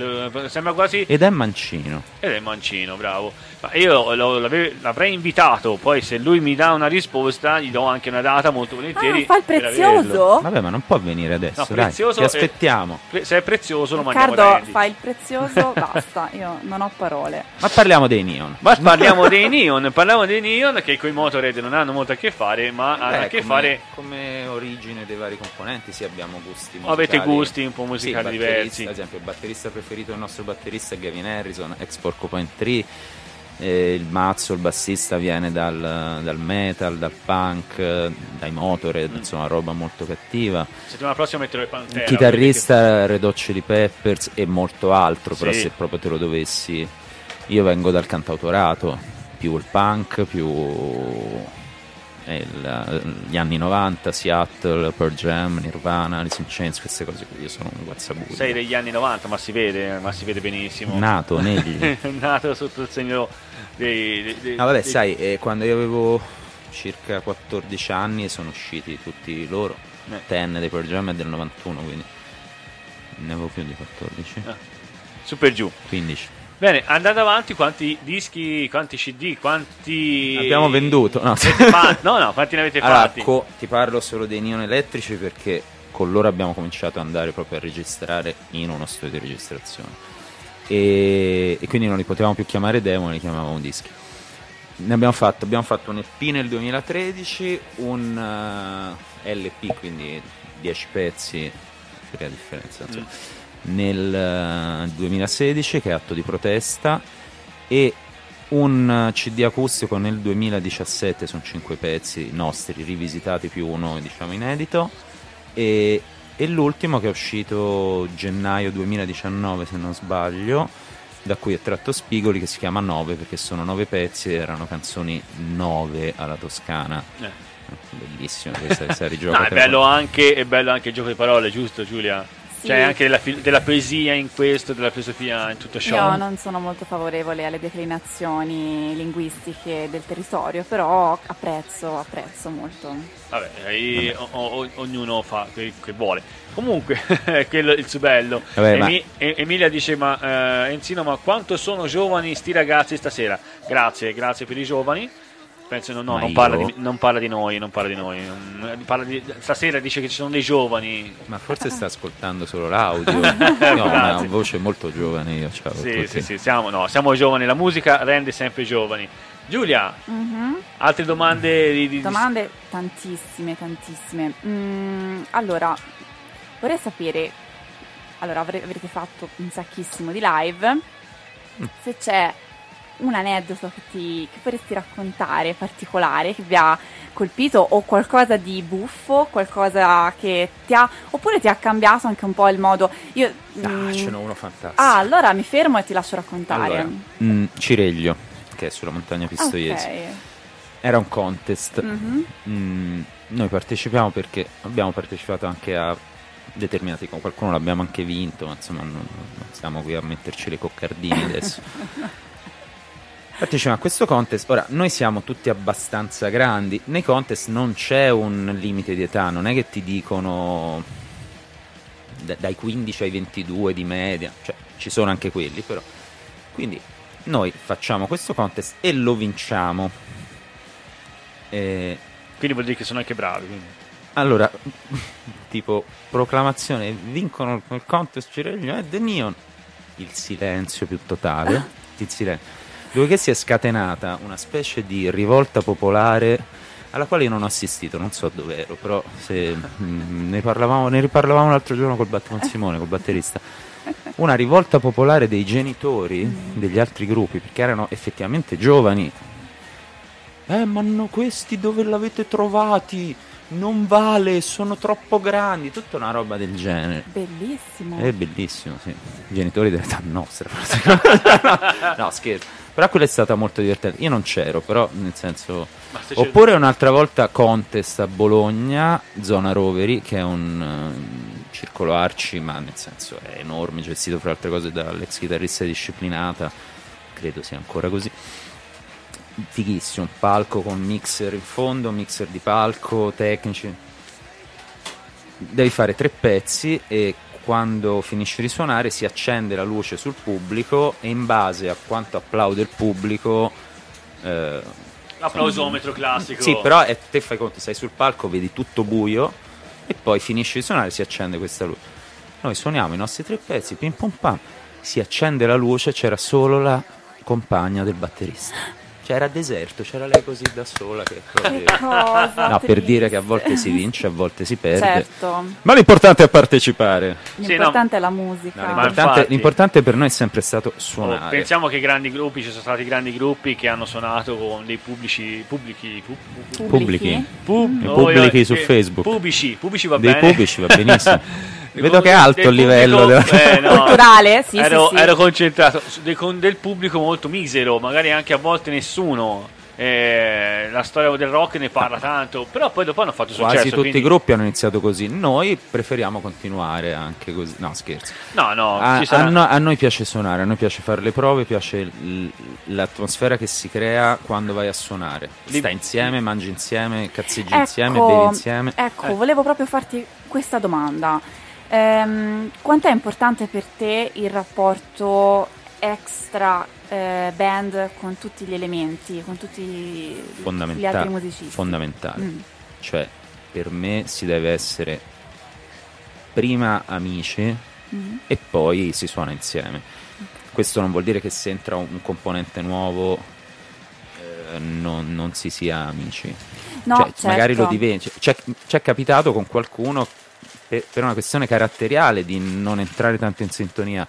Sembra quasi. Ed è mancino. Ed è mancino, bravo. Ma io l'avrei invitato. Poi, se lui mi dà una risposta, gli do anche una data molto volentieri. Ah, fa il prezioso? Vabbè, ma non può venire adesso. No, dai, ti aspettiamo. È, se è prezioso, lo mandiamo Riccardo, fa il prezioso, basta. Io non ho parole. Ma parliamo dei neon. Ma parliamo dei neon. Parliamo dei neon che con i Motorhead non hanno molto a che fare, ma Beh, hanno a che come, fare. Come origine dei vari componenti, sì, abbiamo gusti musicali. Avete gusti un po' musicali sì, diversi. Ad esempio, il batterista preferito del nostro batterista è Gavin Harrison, ex Porcupine 3 eh, il mazzo, il bassista viene dal, dal, metal, dal punk, dai Motorhead, mm. insomma roba molto cattiva. Settimana prossima metterò il Pantera. Chitarrista Red Hot Chili Peppers e molto altro, sì. però se proprio te lo dovessi... Io vengo dal cantautorato, più il punk, più il, gli anni 90, Seattle, Pearl Jam, Nirvana, Alice in Chains, queste cose qui, io sono un guazzabuglio. Sei degli anni 90, ma si vede, ma si vede benissimo. Nato negli. Nato sotto il segno dei... dei, no, vabbè, dei... sai, eh, quando io avevo circa 14 anni sono usciti tutti loro, eh. Ten dei Pearl Jam è del 91, quindi ne avevo più di 14. Ah. Super giù. 15. Bene, andando avanti, quanti dischi, quanti CD, quanti... Abbiamo venduto, no? no, no, quanti ne avete allora, fatti? Co- ti parlo solo dei neon elettrici perché con loro abbiamo cominciato ad andare proprio a registrare in uno studio di registrazione. E, e quindi non li potevamo più chiamare demo, li chiamavamo dischi. Ne abbiamo fatto, abbiamo fatto un EP nel 2013, un uh, eh, LP, quindi 10 pezzi, per la differenza. Mm nel 2016 eh, che è atto di protesta e un CD acustico nel 2017 sono cinque pezzi nostri rivisitati più uno diciamo inedito e, e l'ultimo che è uscito gennaio 2019 se non sbaglio da cui è tratto Spigoli che si chiama 9 perché sono nove pezzi e erano canzoni 9 alla toscana. Eh. Bellissimo questa, questa no, è bello, anche, è bello anche il gioco di parole, giusto Giulia? Sì. C'è anche della, della, poesia in questo, della filosofia in tutto ciò. Io non sono molto favorevole alle declinazioni linguistiche del territorio, però apprezzo, apprezzo molto. Vabbè, Vabbè. O, o, ognuno fa quel che vuole. Comunque, quello il suo bello. Vabbè, Emi- ma... Emilia dice: Ma eh, Enzino, ma quanto sono giovani sti ragazzi stasera? Grazie, grazie per i giovani. Penso no, no non, parla di, non, parla di, noi, non parla di noi. Parla di, stasera dice che ci sono dei giovani. Ma forse sta ascoltando solo l'audio. no, ma ha una voce molto giovane io, ciao. Sì, sì, sì, siamo, no, siamo giovani, la musica rende sempre giovani. Giulia, mm-hmm. altre domande? Di, di, domande tantissime, tantissime. Mm, allora, vorrei sapere, allora avrete fatto un sacchissimo di live, mm. se c'è un aneddoto che, ti, che vorresti raccontare particolare che vi ha colpito o qualcosa di buffo, qualcosa che ti ha oppure ti ha cambiato anche un po' il modo io ah, mm, ce n'ho uno fantastico. Ah, allora mi fermo e ti lascio raccontare. Allora, mm, Cireglio, che è sulla montagna Pistoiese. Okay. Era un contest. Mm-hmm. Mm, noi partecipiamo perché abbiamo partecipato anche a determinati qualcuno l'abbiamo anche vinto, ma insomma non, non stiamo qui a metterci le coccardine adesso. Partecipiamo a questo contest. Ora, noi siamo tutti abbastanza grandi. Nei contest non c'è un limite di età, non è che ti dicono dai 15 ai 22 di media, cioè ci sono anche quelli però. Quindi noi facciamo questo contest e lo vinciamo. E... Quindi vuol dire che sono anche bravi. Quindi. Allora, tipo proclamazione, vincono il contest Cireglio e The Neon. Il silenzio più totale. Il silenzio dove si è scatenata una specie di rivolta popolare alla quale io non ho assistito, non so dove ero, però se, mh, mm, ne, parlavamo, ne riparlavamo l'altro giorno col bat- con Simone, col batterista. Una rivolta popolare dei genitori degli altri gruppi, perché erano effettivamente giovani. Eh, ma no, questi dove l'avete trovati? non vale, sono troppo grandi, tutta una roba del genere. Bellissimo. È bellissimo, sì. I genitori dell'età nostra. no, scherzo. Però quella è stata molto divertente. Io non c'ero, però nel senso. Oppure un'altra volta contest a Bologna, zona Roveri, che è un uh, circolo arci, ma nel senso è enorme, gestito fra altre cose dall'ex chitarrista disciplinata. Credo sia ancora così. Fighissimo, un palco con mixer in fondo, mixer di palco, tecnici. Devi fare tre pezzi e quando finisce di suonare si accende la luce sul pubblico e in base a quanto applaude il pubblico eh, l'applausometro classico. Sì però è, te fai conto sei sul palco vedi tutto buio e poi finisce di suonare e si accende questa luce. Noi suoniamo i nostri tre pezzi pim pum pam si accende la luce c'era solo la compagna del batterista cioè era deserto, c'era lei così da sola che, che cosa No, per dire che a volte si vince, a volte si perde. Certo. Ma l'importante è partecipare. L'importante sì, no. è la musica. No, l'importante, l'importante, per noi è sempre stato suonare. Oh, pensiamo che grandi gruppi, ci sono stati grandi gruppi che hanno suonato con dei pubblici pubblici pub, pubblici pub, oh, pubblici su Facebook. Pubblici, pubblici va dei bene. Dei pubblici va benissimo. Vedo che è alto il livello della... eh, no, culturale. Sì, ero, sì, sì. ero concentrato con del pubblico molto misero, magari anche a volte nessuno. Eh, la storia del rock ne parla tanto, però poi dopo hanno fatto successo. Quasi tutti quindi... i gruppi hanno iniziato così. Noi preferiamo continuare anche così. No, scherzo. No, no. A, sarà... a, no, a noi piace suonare, a noi piace fare le prove, piace l- l'atmosfera che si crea quando vai a suonare. Stai insieme, mangi insieme, cazzeggi ecco, insieme, bevi insieme. Ecco, eh. volevo proprio farti questa domanda. Ehm, quanto è importante per te il rapporto extra eh, band con tutti gli elementi, con tutti gli altri musicisti? Fondamentale. Mm. Cioè, per me si deve essere prima amici mm. e poi si suona insieme. Okay. Questo non vuol dire che se entra un componente nuovo eh, non, non, si sia amici. No, cioè, certo. magari lo diventi. Ci è capitato con qualcuno per, una questione caratteriale di non entrare tanto in sintonia.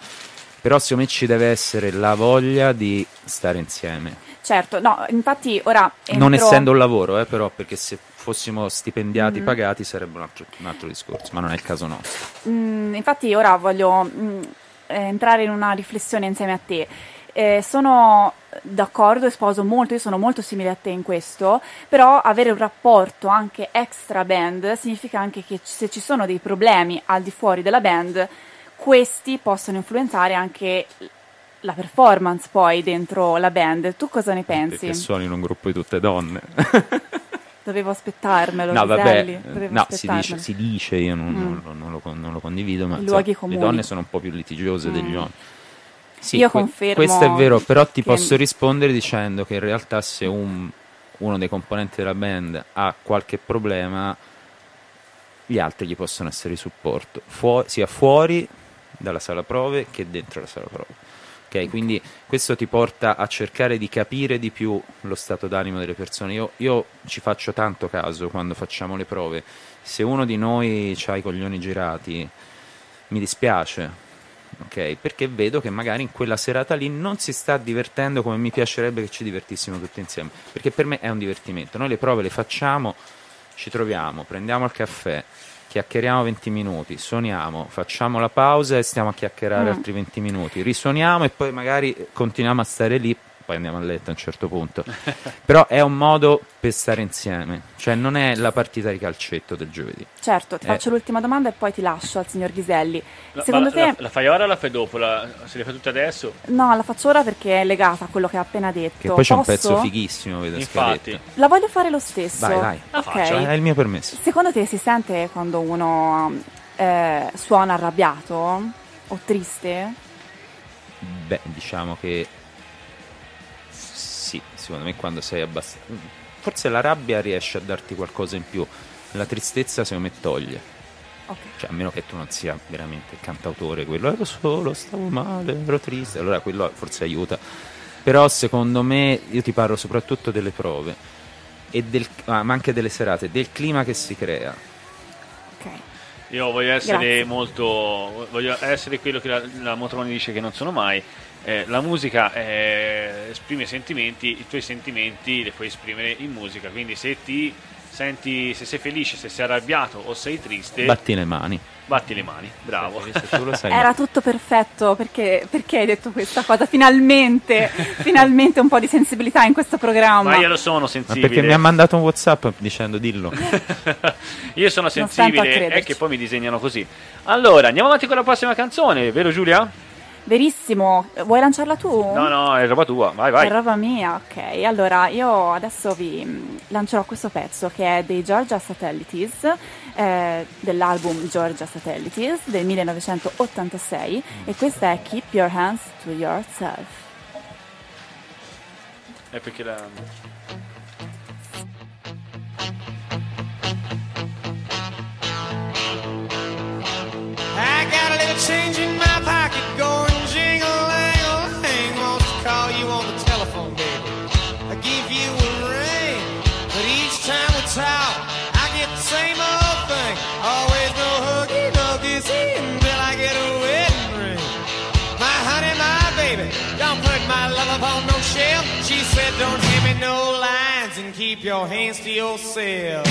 Però secondo me ci deve essere la voglia di stare insieme. Certo, no, infatti ora... Entro... Non essendo un lavoro, eh, però, perché se fossimo stipendiati, mm. pagati sarebbe un altro, un altro, discorso, ma non è il caso nostro. Mm, infatti ora voglio mm, entrare in una riflessione insieme a te. Eh, sono d'accordo e sposo molto, io sono molto simile a te in questo, però avere un rapporto anche extra band significa anche che se ci sono dei problemi al di fuori della band, questi possono influenzare anche la performance poi dentro la band. Tu cosa ne pensi? Perché suoni in un gruppo di tutte donne. Dovevo aspettarmelo. No, vabbè, no, si dice, si dice, io non, mm. non, non, lo, non, lo, condivido, ma so, le donne sono un po' più litigiose mm. degli uomini. Sì, io confermo. Questo è vero, però ti posso rispondere dicendo che in realtà se un, uno dei componenti della band ha qualche problema, gli altri gli possono essere di supporto, Fu- sia fuori dalla sala prove che dentro la sala prove. Okay, quindi questo ti porta a cercare di capire di più lo stato d'animo delle persone. Io, io ci faccio tanto caso quando facciamo le prove. Se uno di noi ha i coglioni girati, mi dispiace, okay? perché vedo che magari in quella serata lì non si sta divertendo come mi piacerebbe che ci divertissimo tutti insieme, perché per me è un divertimento. Noi le prove le facciamo, ci troviamo, prendiamo il caffè, chiacchieriamo 20 minuti, suoniamo, facciamo la pausa e stiamo a chiacchierare mm. altri 20 minuti, risuoniamo e poi magari continuiamo a stare lì poi andiamo a letto a un certo punto. Però è un modo per stare insieme, cioè non è la partita di calcetto del giovedì. Certo, ti eh. faccio l'ultima domanda e poi ti lascio al signor Ghiselli. La, Secondo la, te... La, la, fai ora o la fai dopo? La, se le fai tutte adesso? No, la faccio ora perché è legata a quello che hai appena detto. Che poi c'è un pezzo fighissimo, vedo Infatti. Scaletta. La voglio fare lo stesso. Vai, vai. La okay. faccio. È il mio permesso. Secondo te si sente quando uno eh, suona arrabbiato o triste? Beh, diciamo che secondo me quando sei abbastanza... Forse la rabbia riesce a darti qualcosa in più, la tristezza secondo me toglie. Okay. Cioè, a meno che tu non sia veramente il cantautore, quello ero solo, stavo male, ero triste, allora quello forse aiuta. Però secondo me, io ti parlo soprattutto delle prove, del, ah, ma anche delle serate, del clima che si crea. Ok. Io voglio essere Grazie. molto. Voglio essere quello che la, la Motroni dice che non sono mai. Eh, la musica eh, esprime sentimenti, i tuoi sentimenti li puoi esprimere in musica. Quindi se ti senti, se sei felice, se sei arrabbiato o sei triste, batti le mani. Batti le mani, bravo. Era tutto perfetto perché, perché, hai detto questa cosa? Finalmente, finalmente un po' di sensibilità in questo programma. Ma io lo sono sensibile. Ma perché mi ha mandato un WhatsApp dicendo dillo. io sono sensibile e che poi mi disegnano così. Allora, andiamo avanti con la prossima canzone, vero Giulia? Verissimo, vuoi lanciarla tu? No, no, è roba tua, vai, vai. È roba mia, ok. Allora, io adesso vi mm, lancerò questo pezzo che è dei Georgia Satellites, eh, dell'album Georgia Satellites del 1986 e questa è Keep Your Hands to Yourself. È perché la... I got a little change in my pocket going call you on the telephone, baby. I give you a ring, but each time we talk, I get the same old thing. Always no huggy, no kissy until I get a wedding ring. My honey, my baby, don't put my love upon no shelf. She said, don't hand me no lines and keep your hands to yourself.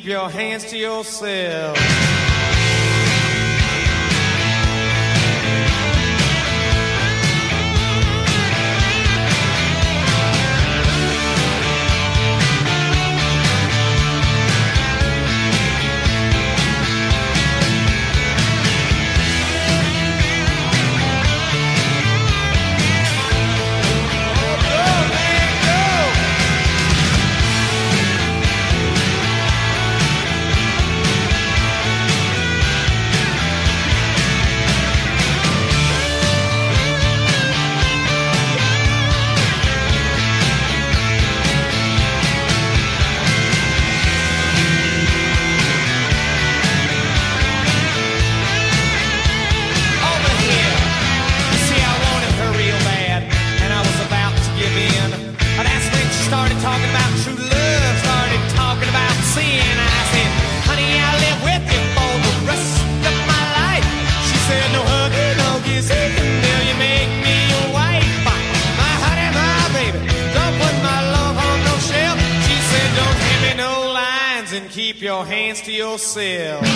Keep your hands to yourself. Your hands to yourself.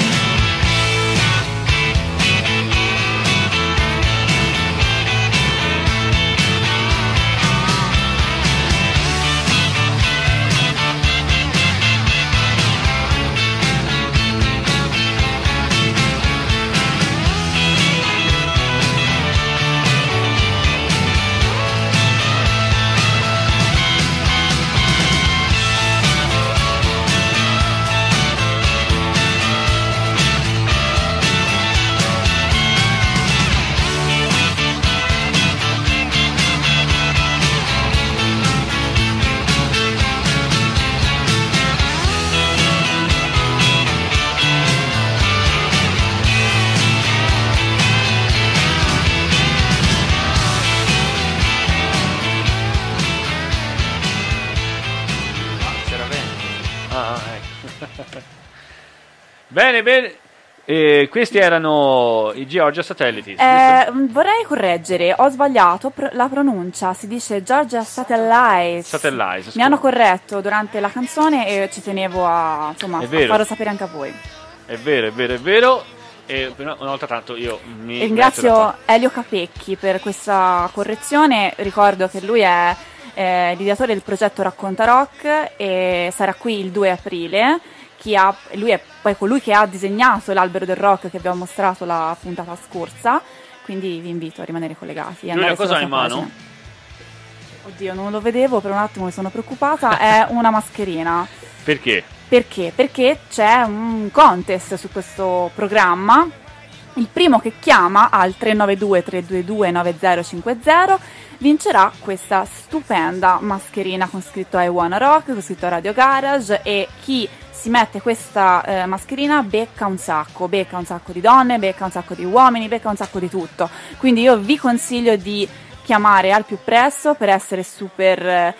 Bene, bene. Eh, questi erano i Georgia Satellites. Eh, vorrei correggere, ho sbagliato pr- la pronuncia, si dice Georgia Satellites. Satellites. Mi hanno corretto durante la canzone e ci tenevo a, insomma, a farlo sapere anche a voi. È vero, è vero, è vero. E una volta tanto io mi ringrazio Elio Capecchi per questa correzione. Ricordo che lui è eh, l'ideatore del progetto Racconta Rock e sarà qui il 2 aprile ha, lui è poi colui che ha disegnato l'albero del rock che abbiamo mostrato la puntata scorsa, quindi vi invito a rimanere collegati. Lui cosa ha in mano? Pagina. Oddio, non lo vedevo, per un attimo mi sono preoccupata, è una mascherina. Perché? Perché? Perché c'è un contest su questo programma. Il primo che chiama al 392 322 9050 vincerà questa stupenda mascherina con scritto I Wanna Rock, con scritto Radio Garage e chi si mette questa eh, mascherina becca un sacco, becca un sacco di donne, becca un sacco di uomini, becca un sacco di tutto. Quindi io vi consiglio di chiamare al più presto per essere super eh,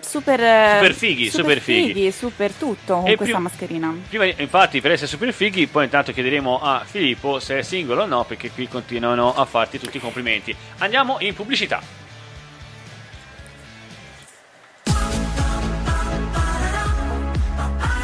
Super, eh, super, fighi, super, super fighi, fighi, super tutto con e questa più, mascherina. Prima, infatti, per essere super fighi, poi intanto chiederemo a Filippo se è singolo o no, perché qui continuano a farti tutti i complimenti. Andiamo in pubblicità.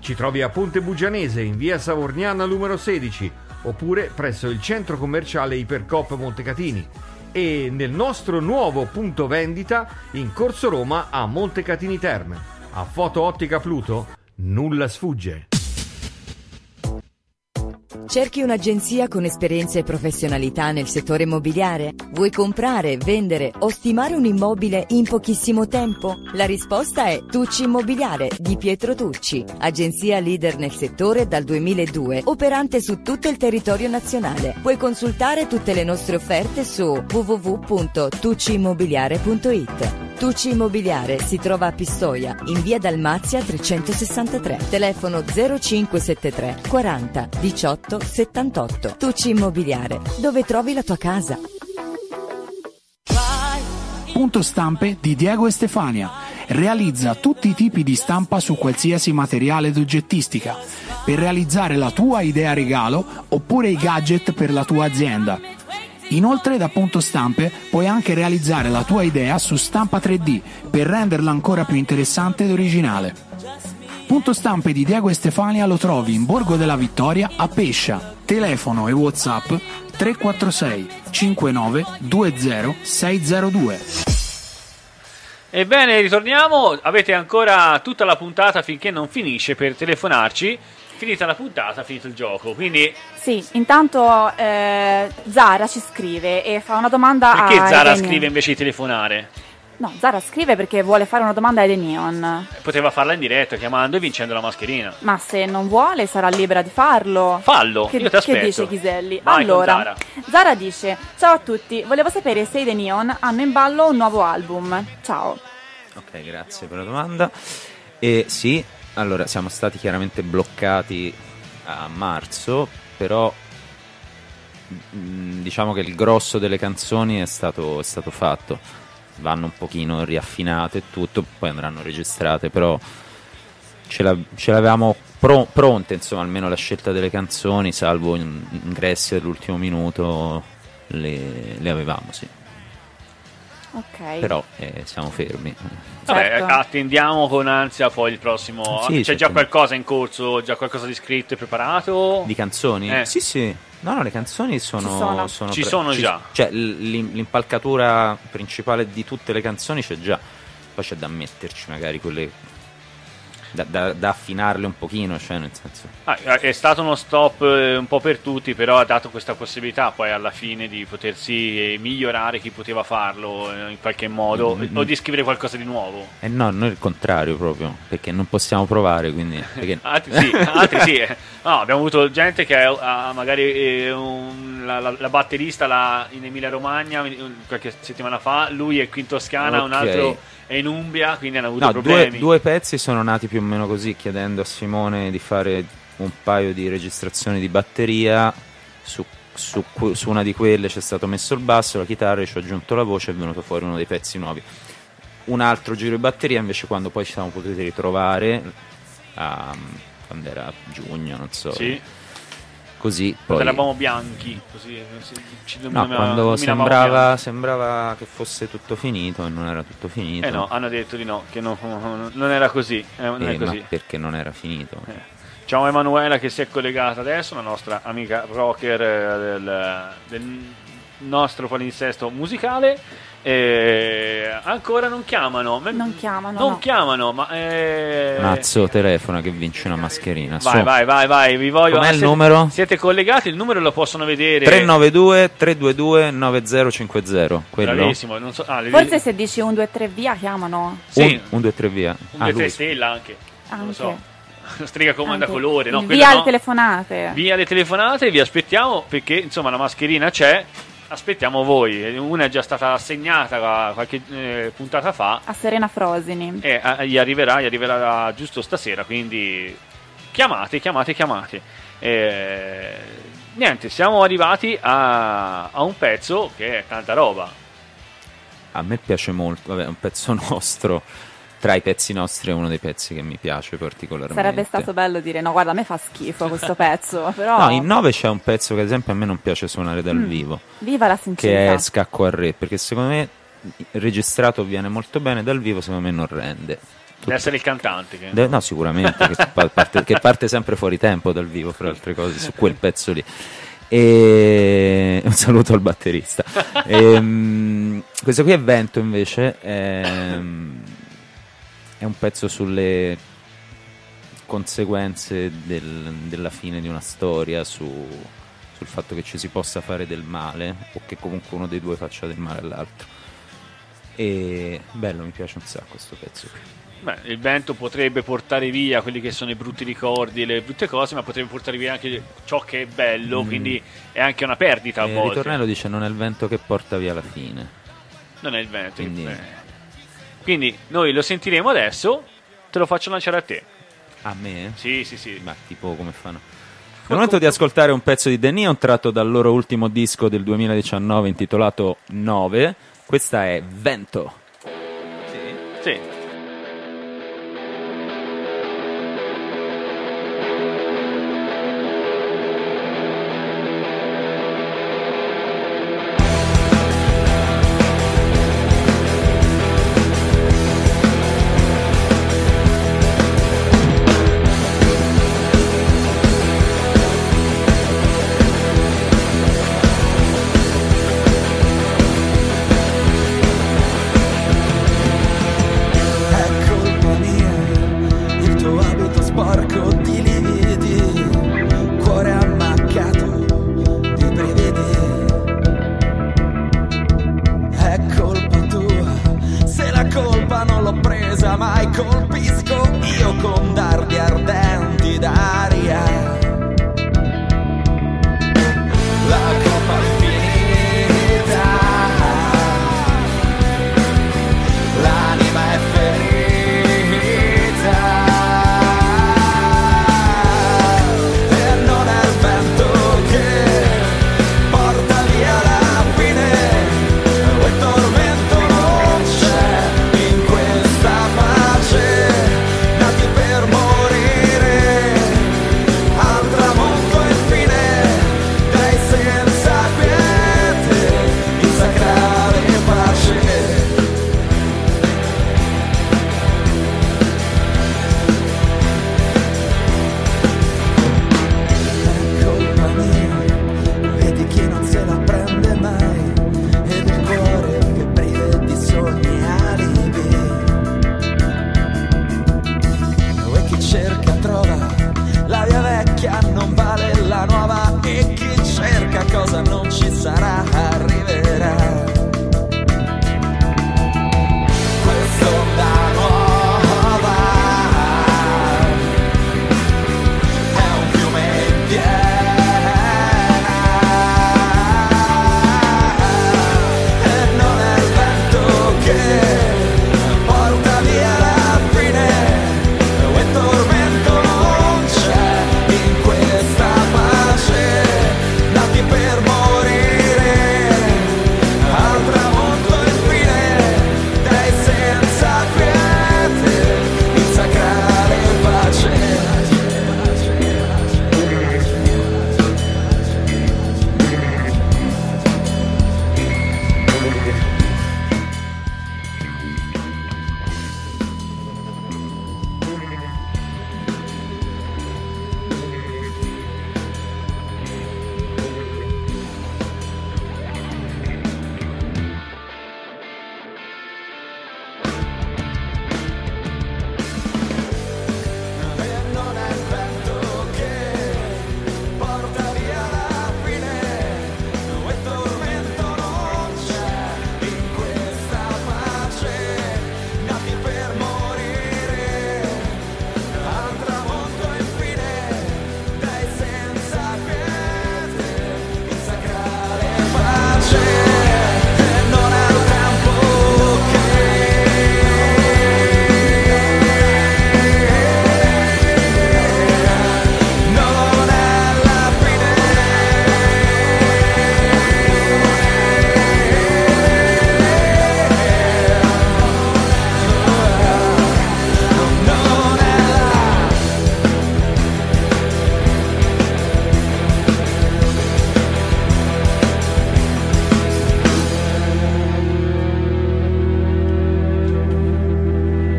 Ci trovi a Ponte Bugianese in via Savorniana numero 16 oppure presso il centro commerciale Ipercop Montecatini e nel nostro nuovo punto vendita in Corso Roma a Montecatini Terme. A Foto Ottica Pluto nulla sfugge. Cerchi un'agenzia con esperienza e professionalità nel settore immobiliare? Vuoi comprare, vendere o stimare un immobile in pochissimo tempo? La risposta è Tucci Immobiliare di Pietro Tucci, agenzia leader nel settore dal 2002, operante su tutto il territorio nazionale. Puoi consultare tutte le nostre offerte su www.tucciimmobiliare.it. Tucci Immobiliare si trova a Pistoia, in via Dalmazia 363. Telefono 0573 40 18 78. Tucci Immobiliare, dove trovi la tua casa. Punto stampe di Diego e Stefania. Realizza tutti i tipi di stampa su qualsiasi materiale d'oggettistica per realizzare la tua idea regalo oppure i gadget per la tua azienda Inoltre da Punto Stampe puoi anche realizzare la tua idea su stampa 3D per renderla ancora più interessante ed originale. Punto Stampe di Diego e Stefania lo trovi in Borgo della Vittoria a Pescia. Telefono e Whatsapp 346 59 20 602. Ebbene, ritorniamo. Avete ancora tutta la puntata finché non finisce per telefonarci finita la puntata, finito il gioco. Quindi. Sì, intanto eh, Zara ci scrive e fa una domanda perché a. Perché Zara scrive invece di telefonare? No, Zara scrive perché vuole fare una domanda ai The Neon. Poteva farla in diretta chiamando e vincendo la mascherina. Ma se non vuole sarà libera di farlo. Fallo, che, io ti aspetto. Che dice Chiselli? Vai allora, Zara. Zara dice: Ciao a tutti, volevo sapere se i The Neon hanno in ballo un nuovo album. Ciao. Ok, grazie per la domanda. E sì, allora siamo stati chiaramente bloccati a marzo, però mm, diciamo che il grosso delle canzoni è stato, è stato fatto. Vanno un pochino riaffinate e tutto, poi andranno registrate, però ce, la, ce l'avevamo pro, pronte, insomma, almeno la scelta delle canzoni, salvo ingressi all'ultimo minuto, le, le avevamo, sì. Ok. Però eh, siamo fermi. Vabbè, Certo. attendiamo con ansia poi il prossimo. Sì, C'è certo. già qualcosa in corso, già qualcosa di scritto e preparato? Di canzoni? Eh. Sì, sì. No, no, le canzoni sono... Ci sono. Ci sono già. Cioè, l'impalcatura principale di tutte le canzoni c'è già. Poi c'è da metterci magari quelle... Da, da- da affinarle un pochino, cioè nel senso... Ah, è stato uno stop eh, un po' per tutti, però ha dato questa possibilità poi alla fine di potersi eh, migliorare chi poteva farlo eh, in qualche modo Mm, o di scrivere qualcosa di nuovo. Eh no, noi il contrario proprio, perché non possiamo provare, quindi... Perché... Altri sì, altri sì. No, abbiamo avuto gente che ha magari eh, un- la, la- la batterista là in Emilia Romagna un- qualche settimana fa, lui è qui in Toscana, un Ok. altro è in Umbria, quindi hanno avuto No, due, problemi. due pezzi sono nati più o meno così, chiedendo a Simone di fare un paio di registrazioni di batteria. Su, su su una di quelle c'è stato messo il basso, la chitarra, ci ho aggiunto la voce e è venuto fuori uno dei pezzi nuovi. Un altro giro di batteria invece quando poi ci siamo potuti ritrovare, a- quando era giugno, non so. Sì, Così poi... eravamo bianchi, così ci No, quando sembrava, sembrava che fosse tutto finito e non era tutto finito. Eh no, hanno detto di no, che no- non era così. eh, non Eh, così. perché non era finito. Eh. Ciao Emanuela che si è collegata adesso, la nostra amica rocker eh, del, del nostro palinsesto musicale. Eh, ancora non chiamano. Ma- Non chiamano, Non no. chiamano, ma... Eh... Mazzo telefona che vince una mascherina. Vai, Su. vai, vai, vai, vi voglio... Com'è ah, il siete- numero? Siete collegati, il numero lo possono vedere. 392 322 9050. Quello. Bravissimo, non so... ah, le- Forse se dici un 2 3 via chiamano. Sì, 1, 2, 3 via. un Ah, due, tre lui. stella anche. Non lo Anche. so. La strega comanda Anche. colore, no? Via no. le telefonate. Via le telefonate, vi aspettiamo perché insomma la mascherina c'è. Aspettiamo voi. Una è già stata assegnata qualche eh, puntata fa A Serena Frosini. e eh, gli arriverà, gli arriverà giusto stasera. Quindi chiamate, chiamate, chiamate. Eh, niente, siamo arrivati a, a un pezzo che è tanta roba. A me piace molto. Vabbè, è un pezzo nostro. Tra i pezzi nostri è uno dei pezzi che mi piace particolarmente. Sarebbe stato bello dire no, guarda, a me fa schifo questo pezzo, però No, in 9 c'è un pezzo che ad esempio a me non piace suonare dal Mm. vivo. viva la Che sincerità. è Scacco al Re. Perché secondo me registrato viene molto bene, dal vivo secondo me non rende. Deve essere il cantante. Che... De- no, sicuramente, che, pa- parte, che parte sempre fuori tempo dal vivo, fra altre cose, su quel pezzo lì. E un saluto al batterista. Ehm, questo qui è Vento invece, ehm, è un pezzo sulle conseguenze del- della fine di una storia, su- sul fatto che ci si possa fare del male o che comunque uno dei due faccia del male all'altro. E bello, mi piace un sacco questo pezzo qui. Beh, il vento potrebbe portare via quelli che sono i brutti ricordi, le brutte cose, ma potrebbe portare via anche ciò che è bello, Mm. quindi è anche una perdita a E il volte. ritornello dice non è il vento che porta via la fine. Non è il vento. Quindi- eh. Quindi noi lo sentiremo adesso, te lo faccio lanciare a te. A me? Sì, sì, sì. Ma tipo come fanno? È il momento di ascoltare un pezzo di The Neon tratto dal loro ultimo disco del 2019 intitolato 9. Questa è Vento.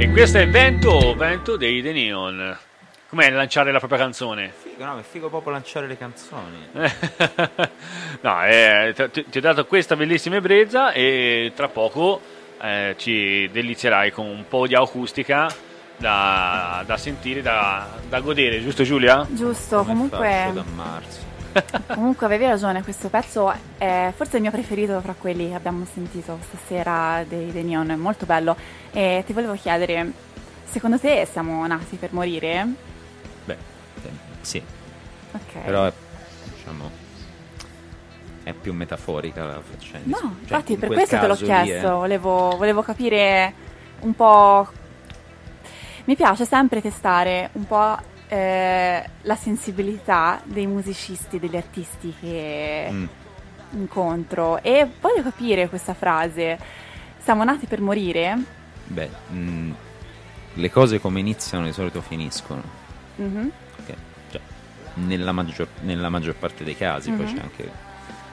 E questo è Vento, Vento dei The Neon. Com'è lanciare la propria canzone? Figo, no, è figo proprio lanciare le canzoni. no, eh, ti, ti ho dato questa bellissima ebbrezza e tra poco eh, ci delizierai con un po' di acustica da, da sentire, da, da, godere, giusto Giulia? Giusto, Come comunque... da marzo. Comunque avevi ragione, questo pezzo è forse il mio preferito fra quelli che abbiamo sentito stasera dei, dei Neon, è molto bello. E ti volevo chiedere, secondo te siamo nati per morire? Beh, sì. Ok. Però è, diciamo, è più metaforica la faccenda. No, Cioè, infatti in per questo te l'ho eh. chiesto, volevo, volevo capire un po'... Mi piace sempre testare un po' eh, la sensibilità dei musicisti, degli artisti che Mm. incontro e voglio capire questa frase. Siamo nati per morire? Beh, mh, le cose come iniziano di solito finiscono. Mhm. ok? Cioè, nella, maggior, nella maggior parte dei casi, poi Mhm. c'è anche.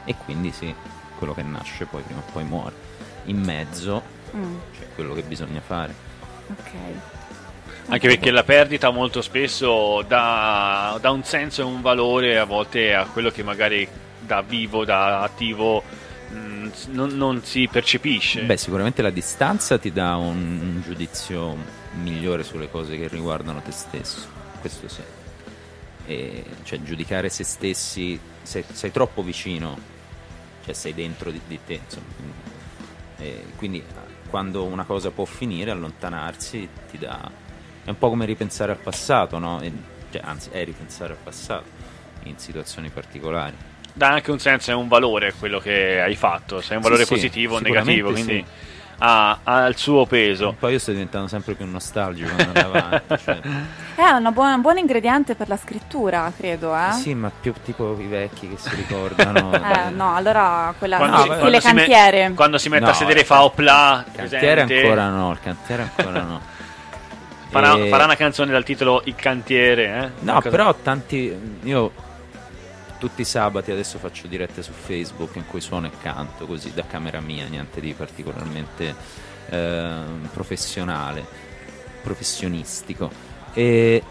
E quindi sì, quello che nasce poi prima o poi muore. In mezzo Mm, c'è quello che bisogna fare. ok. Anche perché la perdita molto spesso dà, dà un senso e un valore a volte a quello che magari da vivo, da attivo mh, non, non si percepisce. Beh, sicuramente la distanza ti dà un, un giudizio migliore sulle cose che riguardano te stesso. Questo sì. E, cioè, giudicare se stessi, sei, sei troppo vicino, cioè sei dentro di, di te. Insomma. E quindi quando una cosa può finire, allontanarsi ti dà. È un po' come ripensare al passato, no? E- cioè, anzi, è ripensare al passato in situazioni particolari. dà anche un senso e un valore a quello che hai fatto, se è un valore Sì, sì, positivo o negativo, sì. quindi ha, ha il suo peso. Poi io sto diventando sempre più nostalgico avanti. cioè- È una buona- un buon ingrediente per la scrittura, credo, eh? Sì, ma più tipo i vecchi che si ricordano. Eh, no, allora quella Quando, no, si, quando si me- cantiere. quando si mette No, a sedere il fa opla, Il cantiere presente? ancora no, il cantiere ancora no. farà, E- farà una canzone dal titolo Il cantiere. Eh? No, però tanti. Io tutti i sabati adesso faccio dirette su Facebook in cui suono e canto così da camera mia, niente di particolarmente ehm, professionale, professionistico. E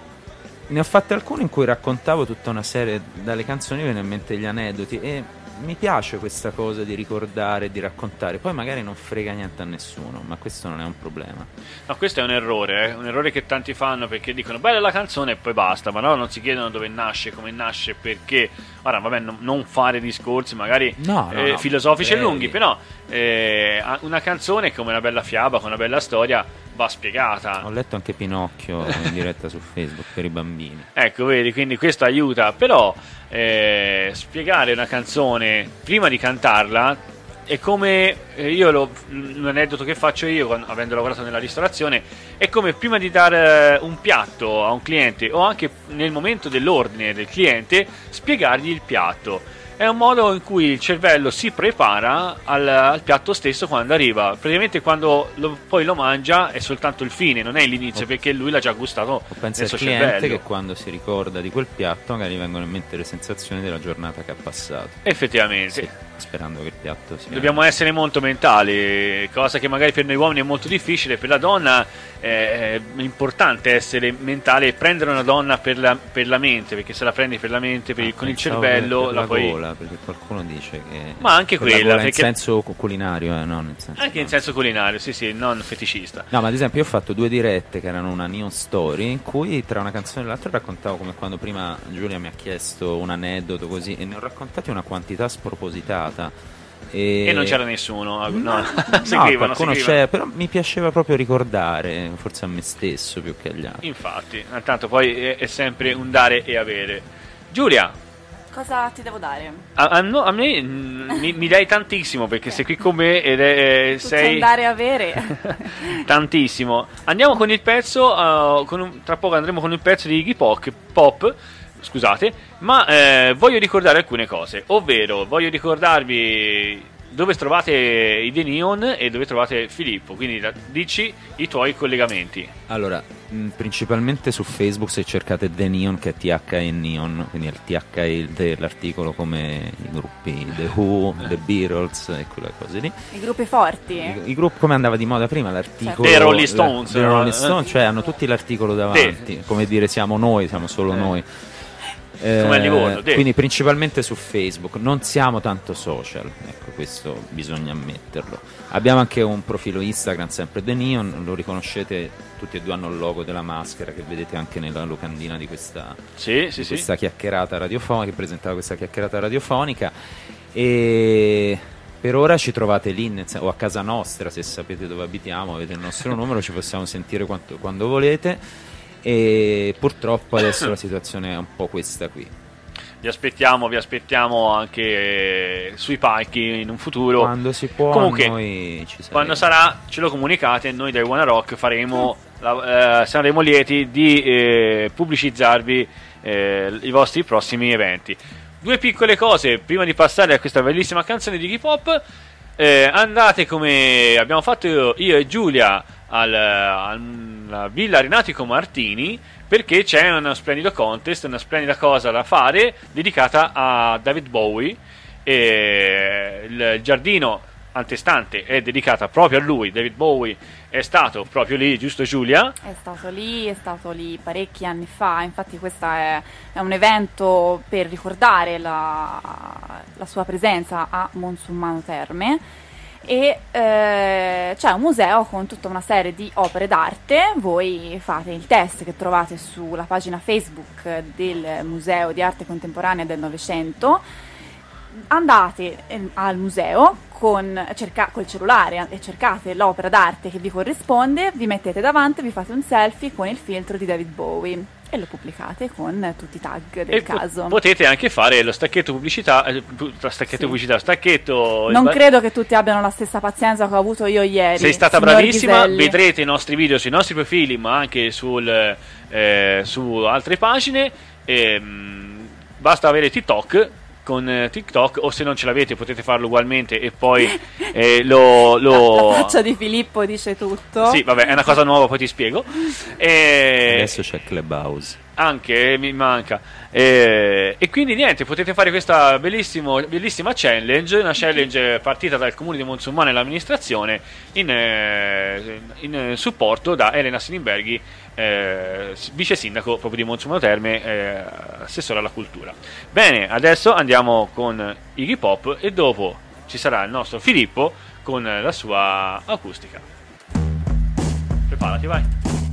ne ho fatte alcune in cui raccontavo tutta una serie dalle canzoni, vengono in mente gli aneddoti e mi piace questa cosa di ricordare, di raccontare. Poi magari non frega niente a nessuno, ma questo non è un problema. No, questo è un errore, eh, un errore che tanti fanno perché dicono bella la canzone e poi basta, ma no, non si chiedono dove nasce, come nasce, perché. Ora, vabbè, non, non fare discorsi magari No, no, eh, no, filosofici e brevi. lunghi, però eh, una canzone come una bella fiaba, con una bella storia, va spiegata. Ho letto anche Pinocchio in diretta su Facebook per i bambini. Ecco, vedi, quindi questo aiuta, però eh, spiegare una canzone prima di cantarla è come eh, io lo, un aneddoto che faccio io avendo lavorato nella ristorazione è come prima di dare un piatto a un cliente o anche nel momento dell'ordine del cliente spiegargli il piatto è un modo in cui il cervello si prepara al, al piatto stesso quando arriva. Praticamente quando lo- poi lo mangia è soltanto il fine non è l'inizio perché lui l'ha già gustato Pensa nel suo cliente cervello. che quando si ricorda di quel piatto magari vengono in mente le sensazioni della giornata che ha passato. effettivamente. Sì, sperando che il piatto sia... Dobbiamo essere molto mentali, cosa che magari per noi uomini è molto difficile, per la donna è importante essere mentale e prendere una donna per la, per la mente, perché se la prendi per la mente, per il- con il Ah, cervello, per, per la, puoi... gola, perché qualcuno dice che... Ma anche per la quella, perché- in senso cu- culinario, eh, no, nel senso... Anche in senso culinario, sì sì, non feticista. No, ma ad esempio io ho fatto due dirette che erano una neon story in cui tra una canzone e l'altra raccontavo come quando prima Giulia mi ha chiesto un aneddoto così e ne ho raccontati una quantità spropositata. E, E non c'era nessuno, no, No, seguivano, qualcuno seguivano. c'è, però mi piaceva proprio ricordare, forse a me stesso più che agli altri. Infatti, tanto poi è, è sempre un dare e avere. Giulia, Cosa ti devo dare? a, a no- a me mm, mi, mi dai tantissimo perché sei qui con me ed è, Tutto sei... un dare e avere. tantissimo. Andiamo con il pezzo, uh, con un- tra poco andremo con il pezzo di Iggy Pop, Pop scusate, ma eh, voglio ricordare alcune cose, ovvero voglio ricordarvi dove trovate i The Neon e dove trovate Filippo. Quindi la, dici i tuoi collegamenti. Allora, mh, principalmente su Facebook se cercate The Neon che è TH e Neon, quindi il TH e il dell'articolo come i gruppi The Who, The Beatles e quelle cose lì. I gruppi forti. I, i gruppi come andava di moda prima, l'articolo... The Rolling Stones. The Rolling Stones, cioè hanno tutti l'articolo davanti, come dire siamo noi, siamo solo Eh. noi. Come a Livorno, Eh, quindi principalmente su Facebook, non siamo tanto social, ecco questo bisogna ammetterlo. Abbiamo anche un profilo Instagram, sempre The Neon, lo riconoscete, tutti e due hanno il logo della maschera che vedete anche nella locandina di questa, Sì, sì, di sì. questa chiacchierata radiofonica, che presentava questa chiacchierata radiofonica. E per ora ci trovate lì nel sen- o a casa nostra, se sapete dove abitiamo, avete il nostro numero, ci possiamo sentire quanto- quando volete. E purtroppo adesso la situazione è un po' questa qui. Vi aspettiamo, vi aspettiamo anche sui palchi in un futuro. Quando si può, Comunque. Quando sarà, ce lo comunicate. Noi dai Wanna Rock faremo, la- eh, saremo lieti di eh, pubblicizzarvi eh, i vostri prossimi eventi. Due piccole cose prima di passare a questa bellissima canzone di hip hop. Eh, andate come abbiamo fatto io, io e Giulia al, alla Villa Renatico Martini perché c'è uno splendido contest, una splendida cosa da fare dedicata a David Bowie. E il giardino antestante è dedicata proprio a lui. David Bowie è stato proprio lì, giusto Giulia? È stato lì, è stato lì parecchi anni fa, infatti questo è, è un evento per ricordare la, la sua presenza a Monsummano Terme e eh, c'è un museo con tutta una serie di opere d'arte, voi fate il test che trovate sulla pagina Facebook del Museo di Arte Contemporanea del Novecento, andate eh, al museo con cerca- col cellulare e cercate l'opera d'arte che vi corrisponde, vi mettete davanti, vi fate un selfie con il filtro di David Bowie e lo pubblicate con tutti i tag del E po- caso. potete anche fare lo stacchetto pubblicità, eh, stacchetto Sì. pubblicità, stacchetto. non credo che tutti abbiano la stessa pazienza che ho avuto io ieri. Sei stata bravissima, Ghiselli. vedrete i nostri video sui nostri profili, ma anche sul, eh, su altre pagine. Ehm, basta avere TikTok. Con eh, TikTok, o se non ce l'avete, potete farlo ugualmente e poi eh, lo. lo- La faccia di Filippo dice tutto. Sì, vabbè, è una cosa nuova, poi ti spiego. E Adesso c'è Clubhouse. anche eh, mi manca. Eh, e quindi niente, potete fare questa bellissimo- bellissima challenge, una challenge partita dal comune di Monsummano e l'amministrazione in, eh, in, eh, supporto da Elena Sinimberghi, eh, vice sindaco proprio di Monsummano Terme, eh, assessore alla cultura. Bene, adesso andiamo con Iggy Pop e dopo ci sarà il nostro Filippo con la sua acustica. Preparati, vai.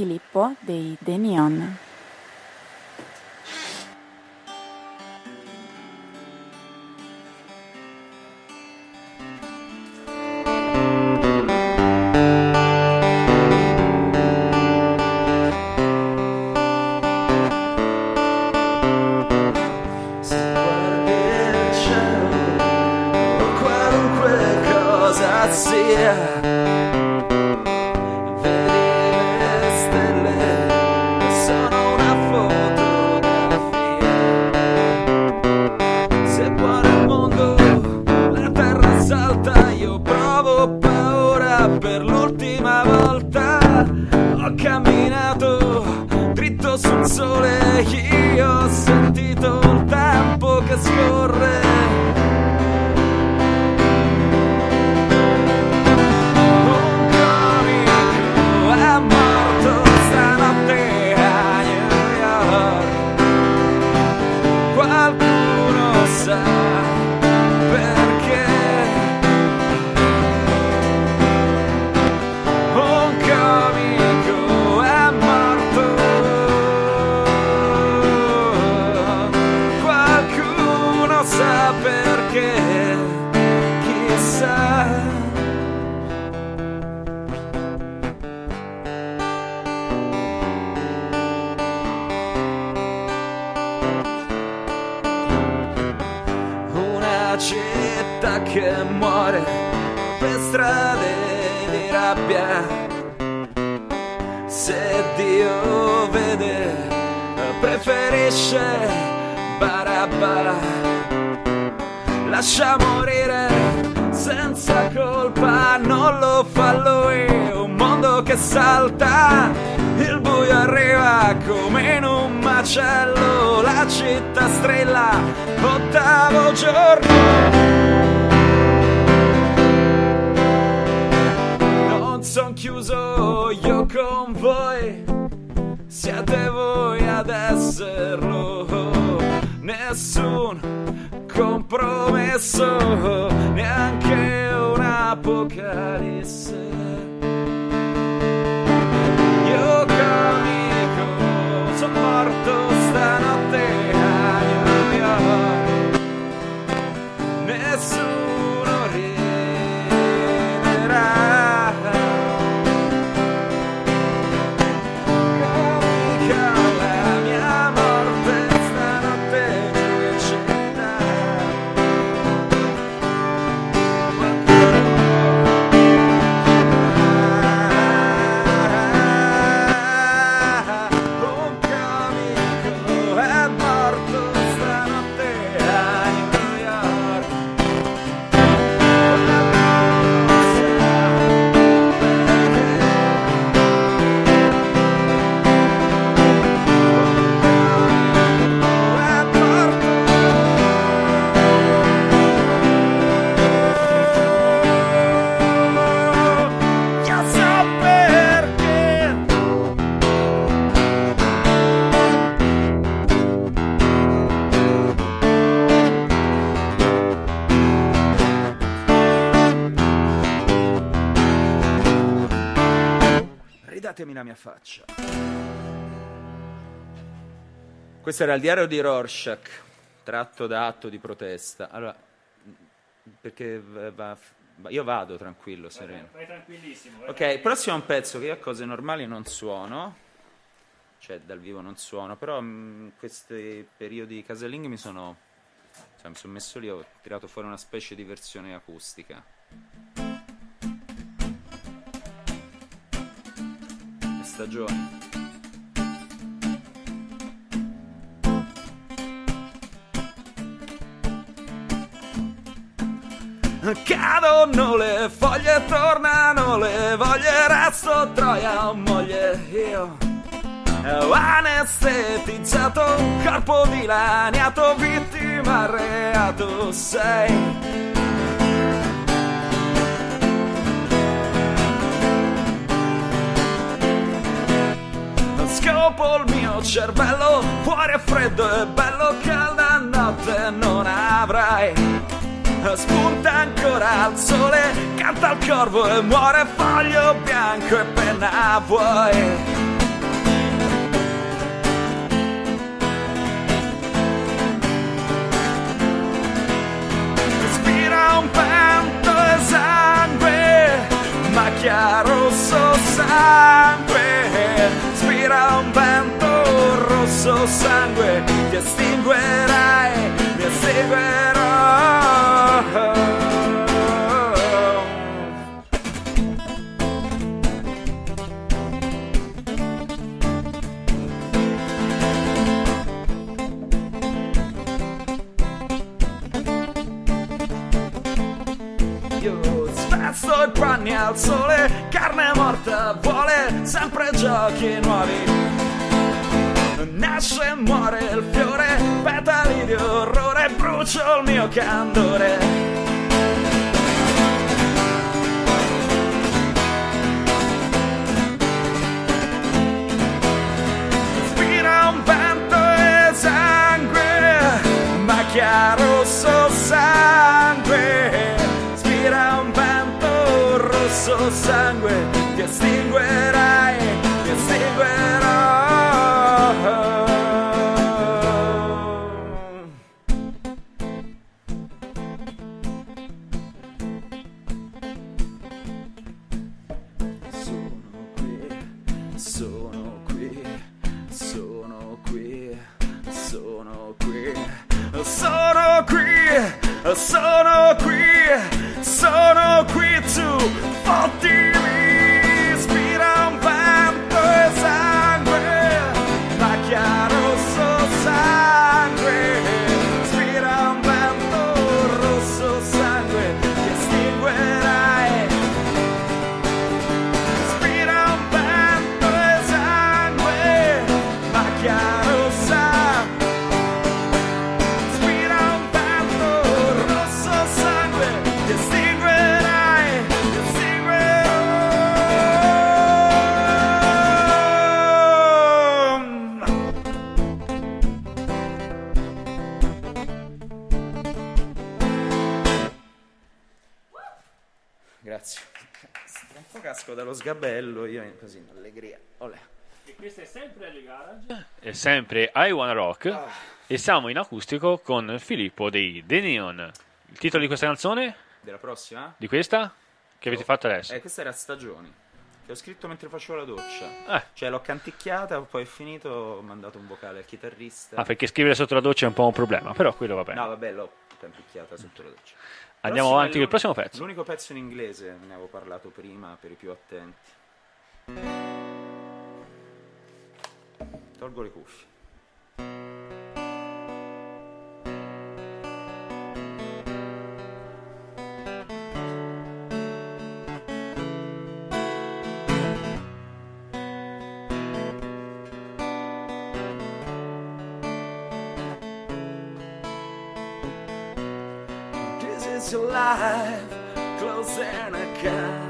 Filippo dei The compromesso, neanche un'apocalisse. Ridatemi la mia faccia. Questo era il diario di Rorschach, tratto da atto di protesta. Allora, perché va- va- io vado tranquillo, sereno. Vai tranquillissimo. Ok, il prossimo è un pezzo che io a cose normali non suono, cioè dal vivo non suono, però mm, in questi periodi casalinghi mi sono, cioè, mi sono messo lì, ho tirato fuori una specie di versione acustica. Le stagioni. Cadono le foglie, tornano le voglie, resto troia, moglie, io anestetizzato corpo dilaniato, vittima reato sei. Dopo il mio cervello fuori è freddo e bello calda notte non avrai. Spunta ancora al sole canta il corvo e muore foglio bianco e penna vuoi un vento e sangue macchia rosso sangue spira un vento rosso sangue ti estinguerai mi estinguerò carne morta vuole sempre giochi nuovi. Nasce e muore il fiore, petali di orrore, brucio il mio candore. Spira un vento e sangue, macchia rosso rosso sangue, ti estinguerai, ti estinguerò. Sgabello, io così in allegria. Olè. E questa è sempre alle garage. È sempre I Wanna Rock. E siamo in acustico con Filippo dei The Neon. Il titolo di questa canzone? Della prossima? Di questa? Che avete fatto adesso? Eh, questa era Stagioni. Che ho scritto mentre facevo la doccia. Eh. Cioè, l'ho canticchiata, poi è finito, ho mandato un vocale al chitarrista. Ah, perché scrivere sotto la doccia è un po' un problema, però quello va bene. No, vabbè, l'ho canticchiata sotto la doccia. Andiamo Prossimo avanti con il prossimo pezzo. L'unico pezzo in inglese, ne avevo parlato prima per i più attenti. Tolgo le cuffie. This is your life, closing a gun, full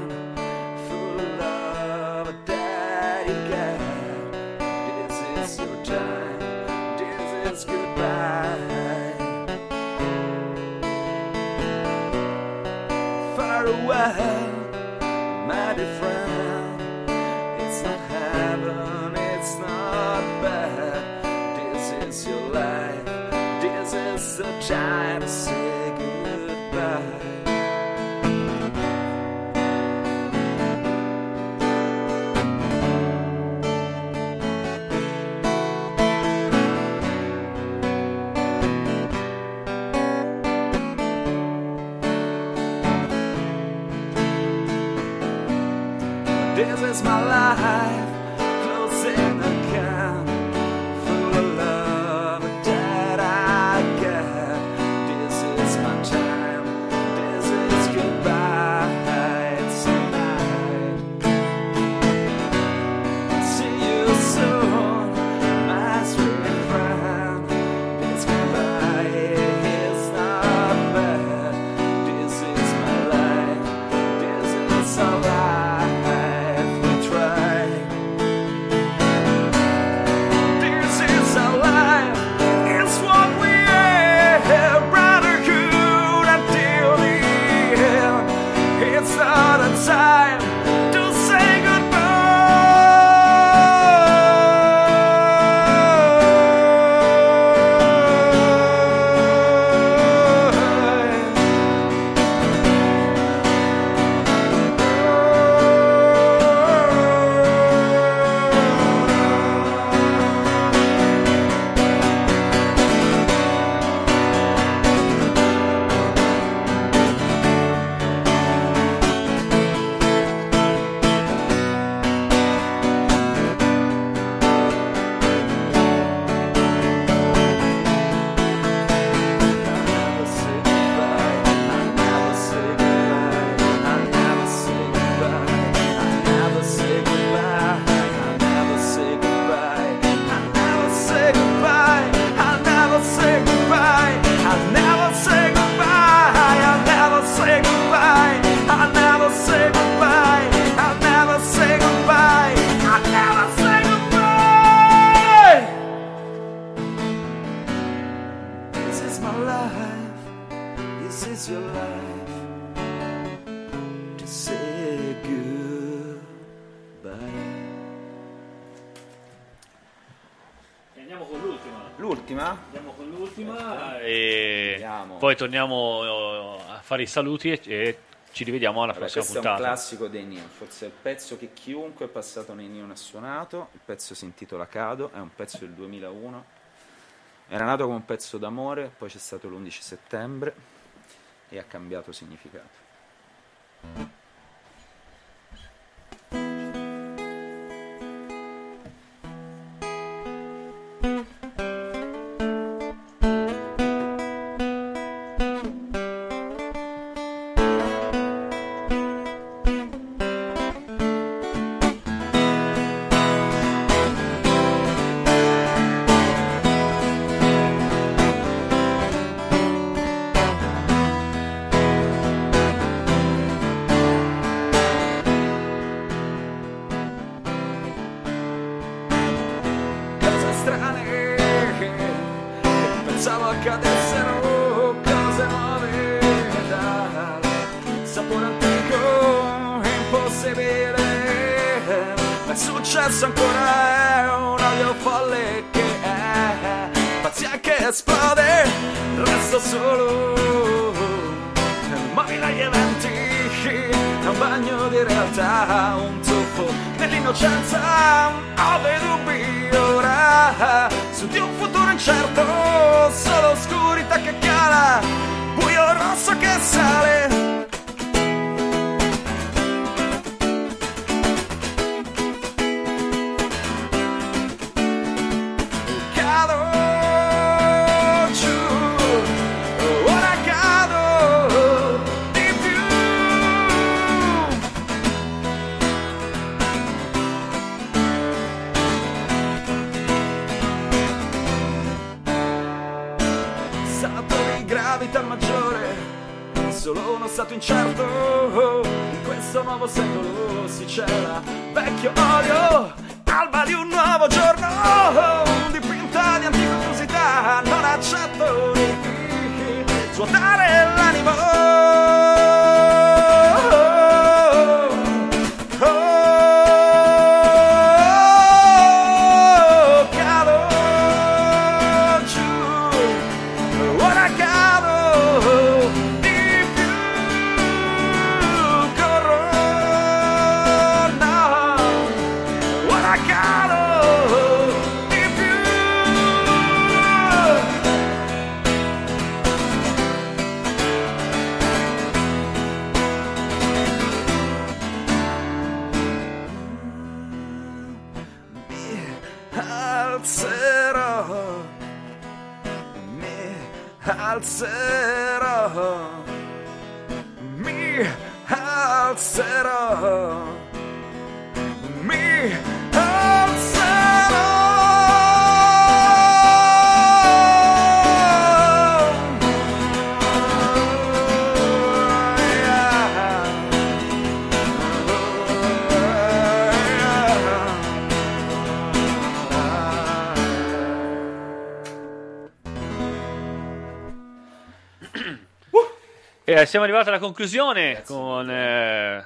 alive to say goodbye. Andiamo con l'ultima. L'ultima? Andiamo con l'ultima e Vediamo. poi torniamo eh, a fare i saluti e, e ci rivediamo alla Vabbè, prossima questo è un puntata. classico dei Neon, forse è il pezzo che chiunque è passato nei Neon ha suonato, il pezzo si intitola Cado, è un pezzo del 2001, era nato come un pezzo d'amore, poi c'è stato l'11 settembre e ha cambiato significato. outside. E siamo arrivati alla conclusione con eh,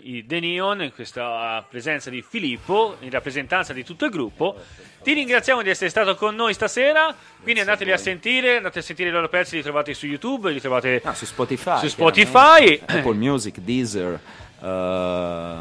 i The Neon, in questa presenza di Filippo, in rappresentanza di tutto il gruppo. Ti ringraziamo di essere stato con noi stasera, quindi andateli a sentire, andate a sentire i loro pezzi, li trovate su YouTube, li trovate Ah, su Spotify. su Spotify. Apple Music, Deezer, eh,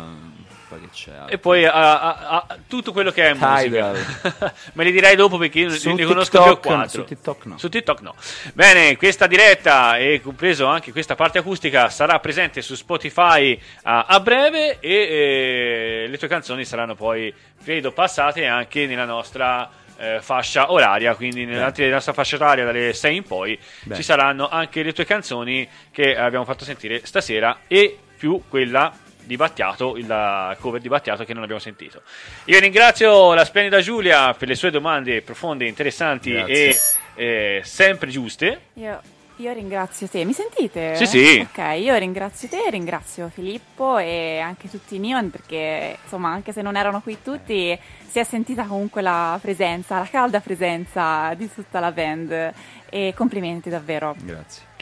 poi che c'è? E poi a, a- a- tutto quello che è musica. Tidal. Me li direi dopo perché io Su ne conosco più TikTok, quattro. su TikTok no. Su TikTok no. Bene, questa diretta e compreso anche questa parte acustica sarà presente su Spotify a, breve e eh, le tue canzoni saranno poi, credo, passate anche nella nostra eh, fascia oraria, quindi nella, nostra fascia oraria dalle 6 in poi Bene. ci saranno anche le tue canzoni che abbiamo fatto sentire stasera e più quella di Battiato, il la cover di Battiato che non abbiamo sentito. Io ringrazio la splendida Giulia per le sue domande profonde, interessanti Grazie. e eh, sempre giuste. Io, io ringrazio te, mi sentite? Sì, sì. Ok, io ringrazio te, ringrazio Filippo e anche tutti i Neon perché insomma anche se non erano qui tutti si è sentita comunque la presenza, la calda presenza di tutta la band e complimenti davvero. Grazie.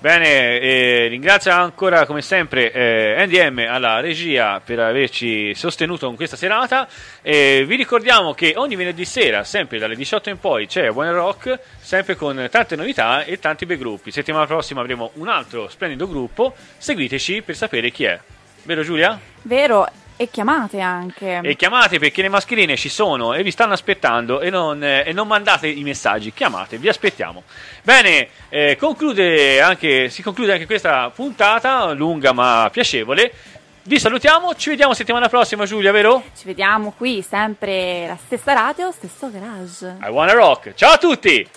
Bene, eh, ringrazio ancora come sempre eh, NDM alla regia per averci sostenuto con questa serata. Eh, vi ricordiamo che ogni venerdì sera, sempre dalle 18 in poi, c'è One Rock, sempre con tante novità e tanti bei gruppi. Settimana prossima avremo un altro splendido gruppo. Seguiteci per sapere chi è. Vero Giulia? Vero, e chiamate anche. E chiamate perché le mascherine ci sono e vi stanno aspettando e non, eh, e non mandate i messaggi, chiamate, vi aspettiamo. Bene, eh, conclude anche, si conclude anche questa puntata, lunga ma piacevole. Vi salutiamo, ci vediamo settimana prossima Giulia, vero? Ci vediamo qui, sempre la stessa radio, stesso garage. I wanna rock. Ciao a tutti!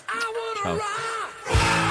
Ciao.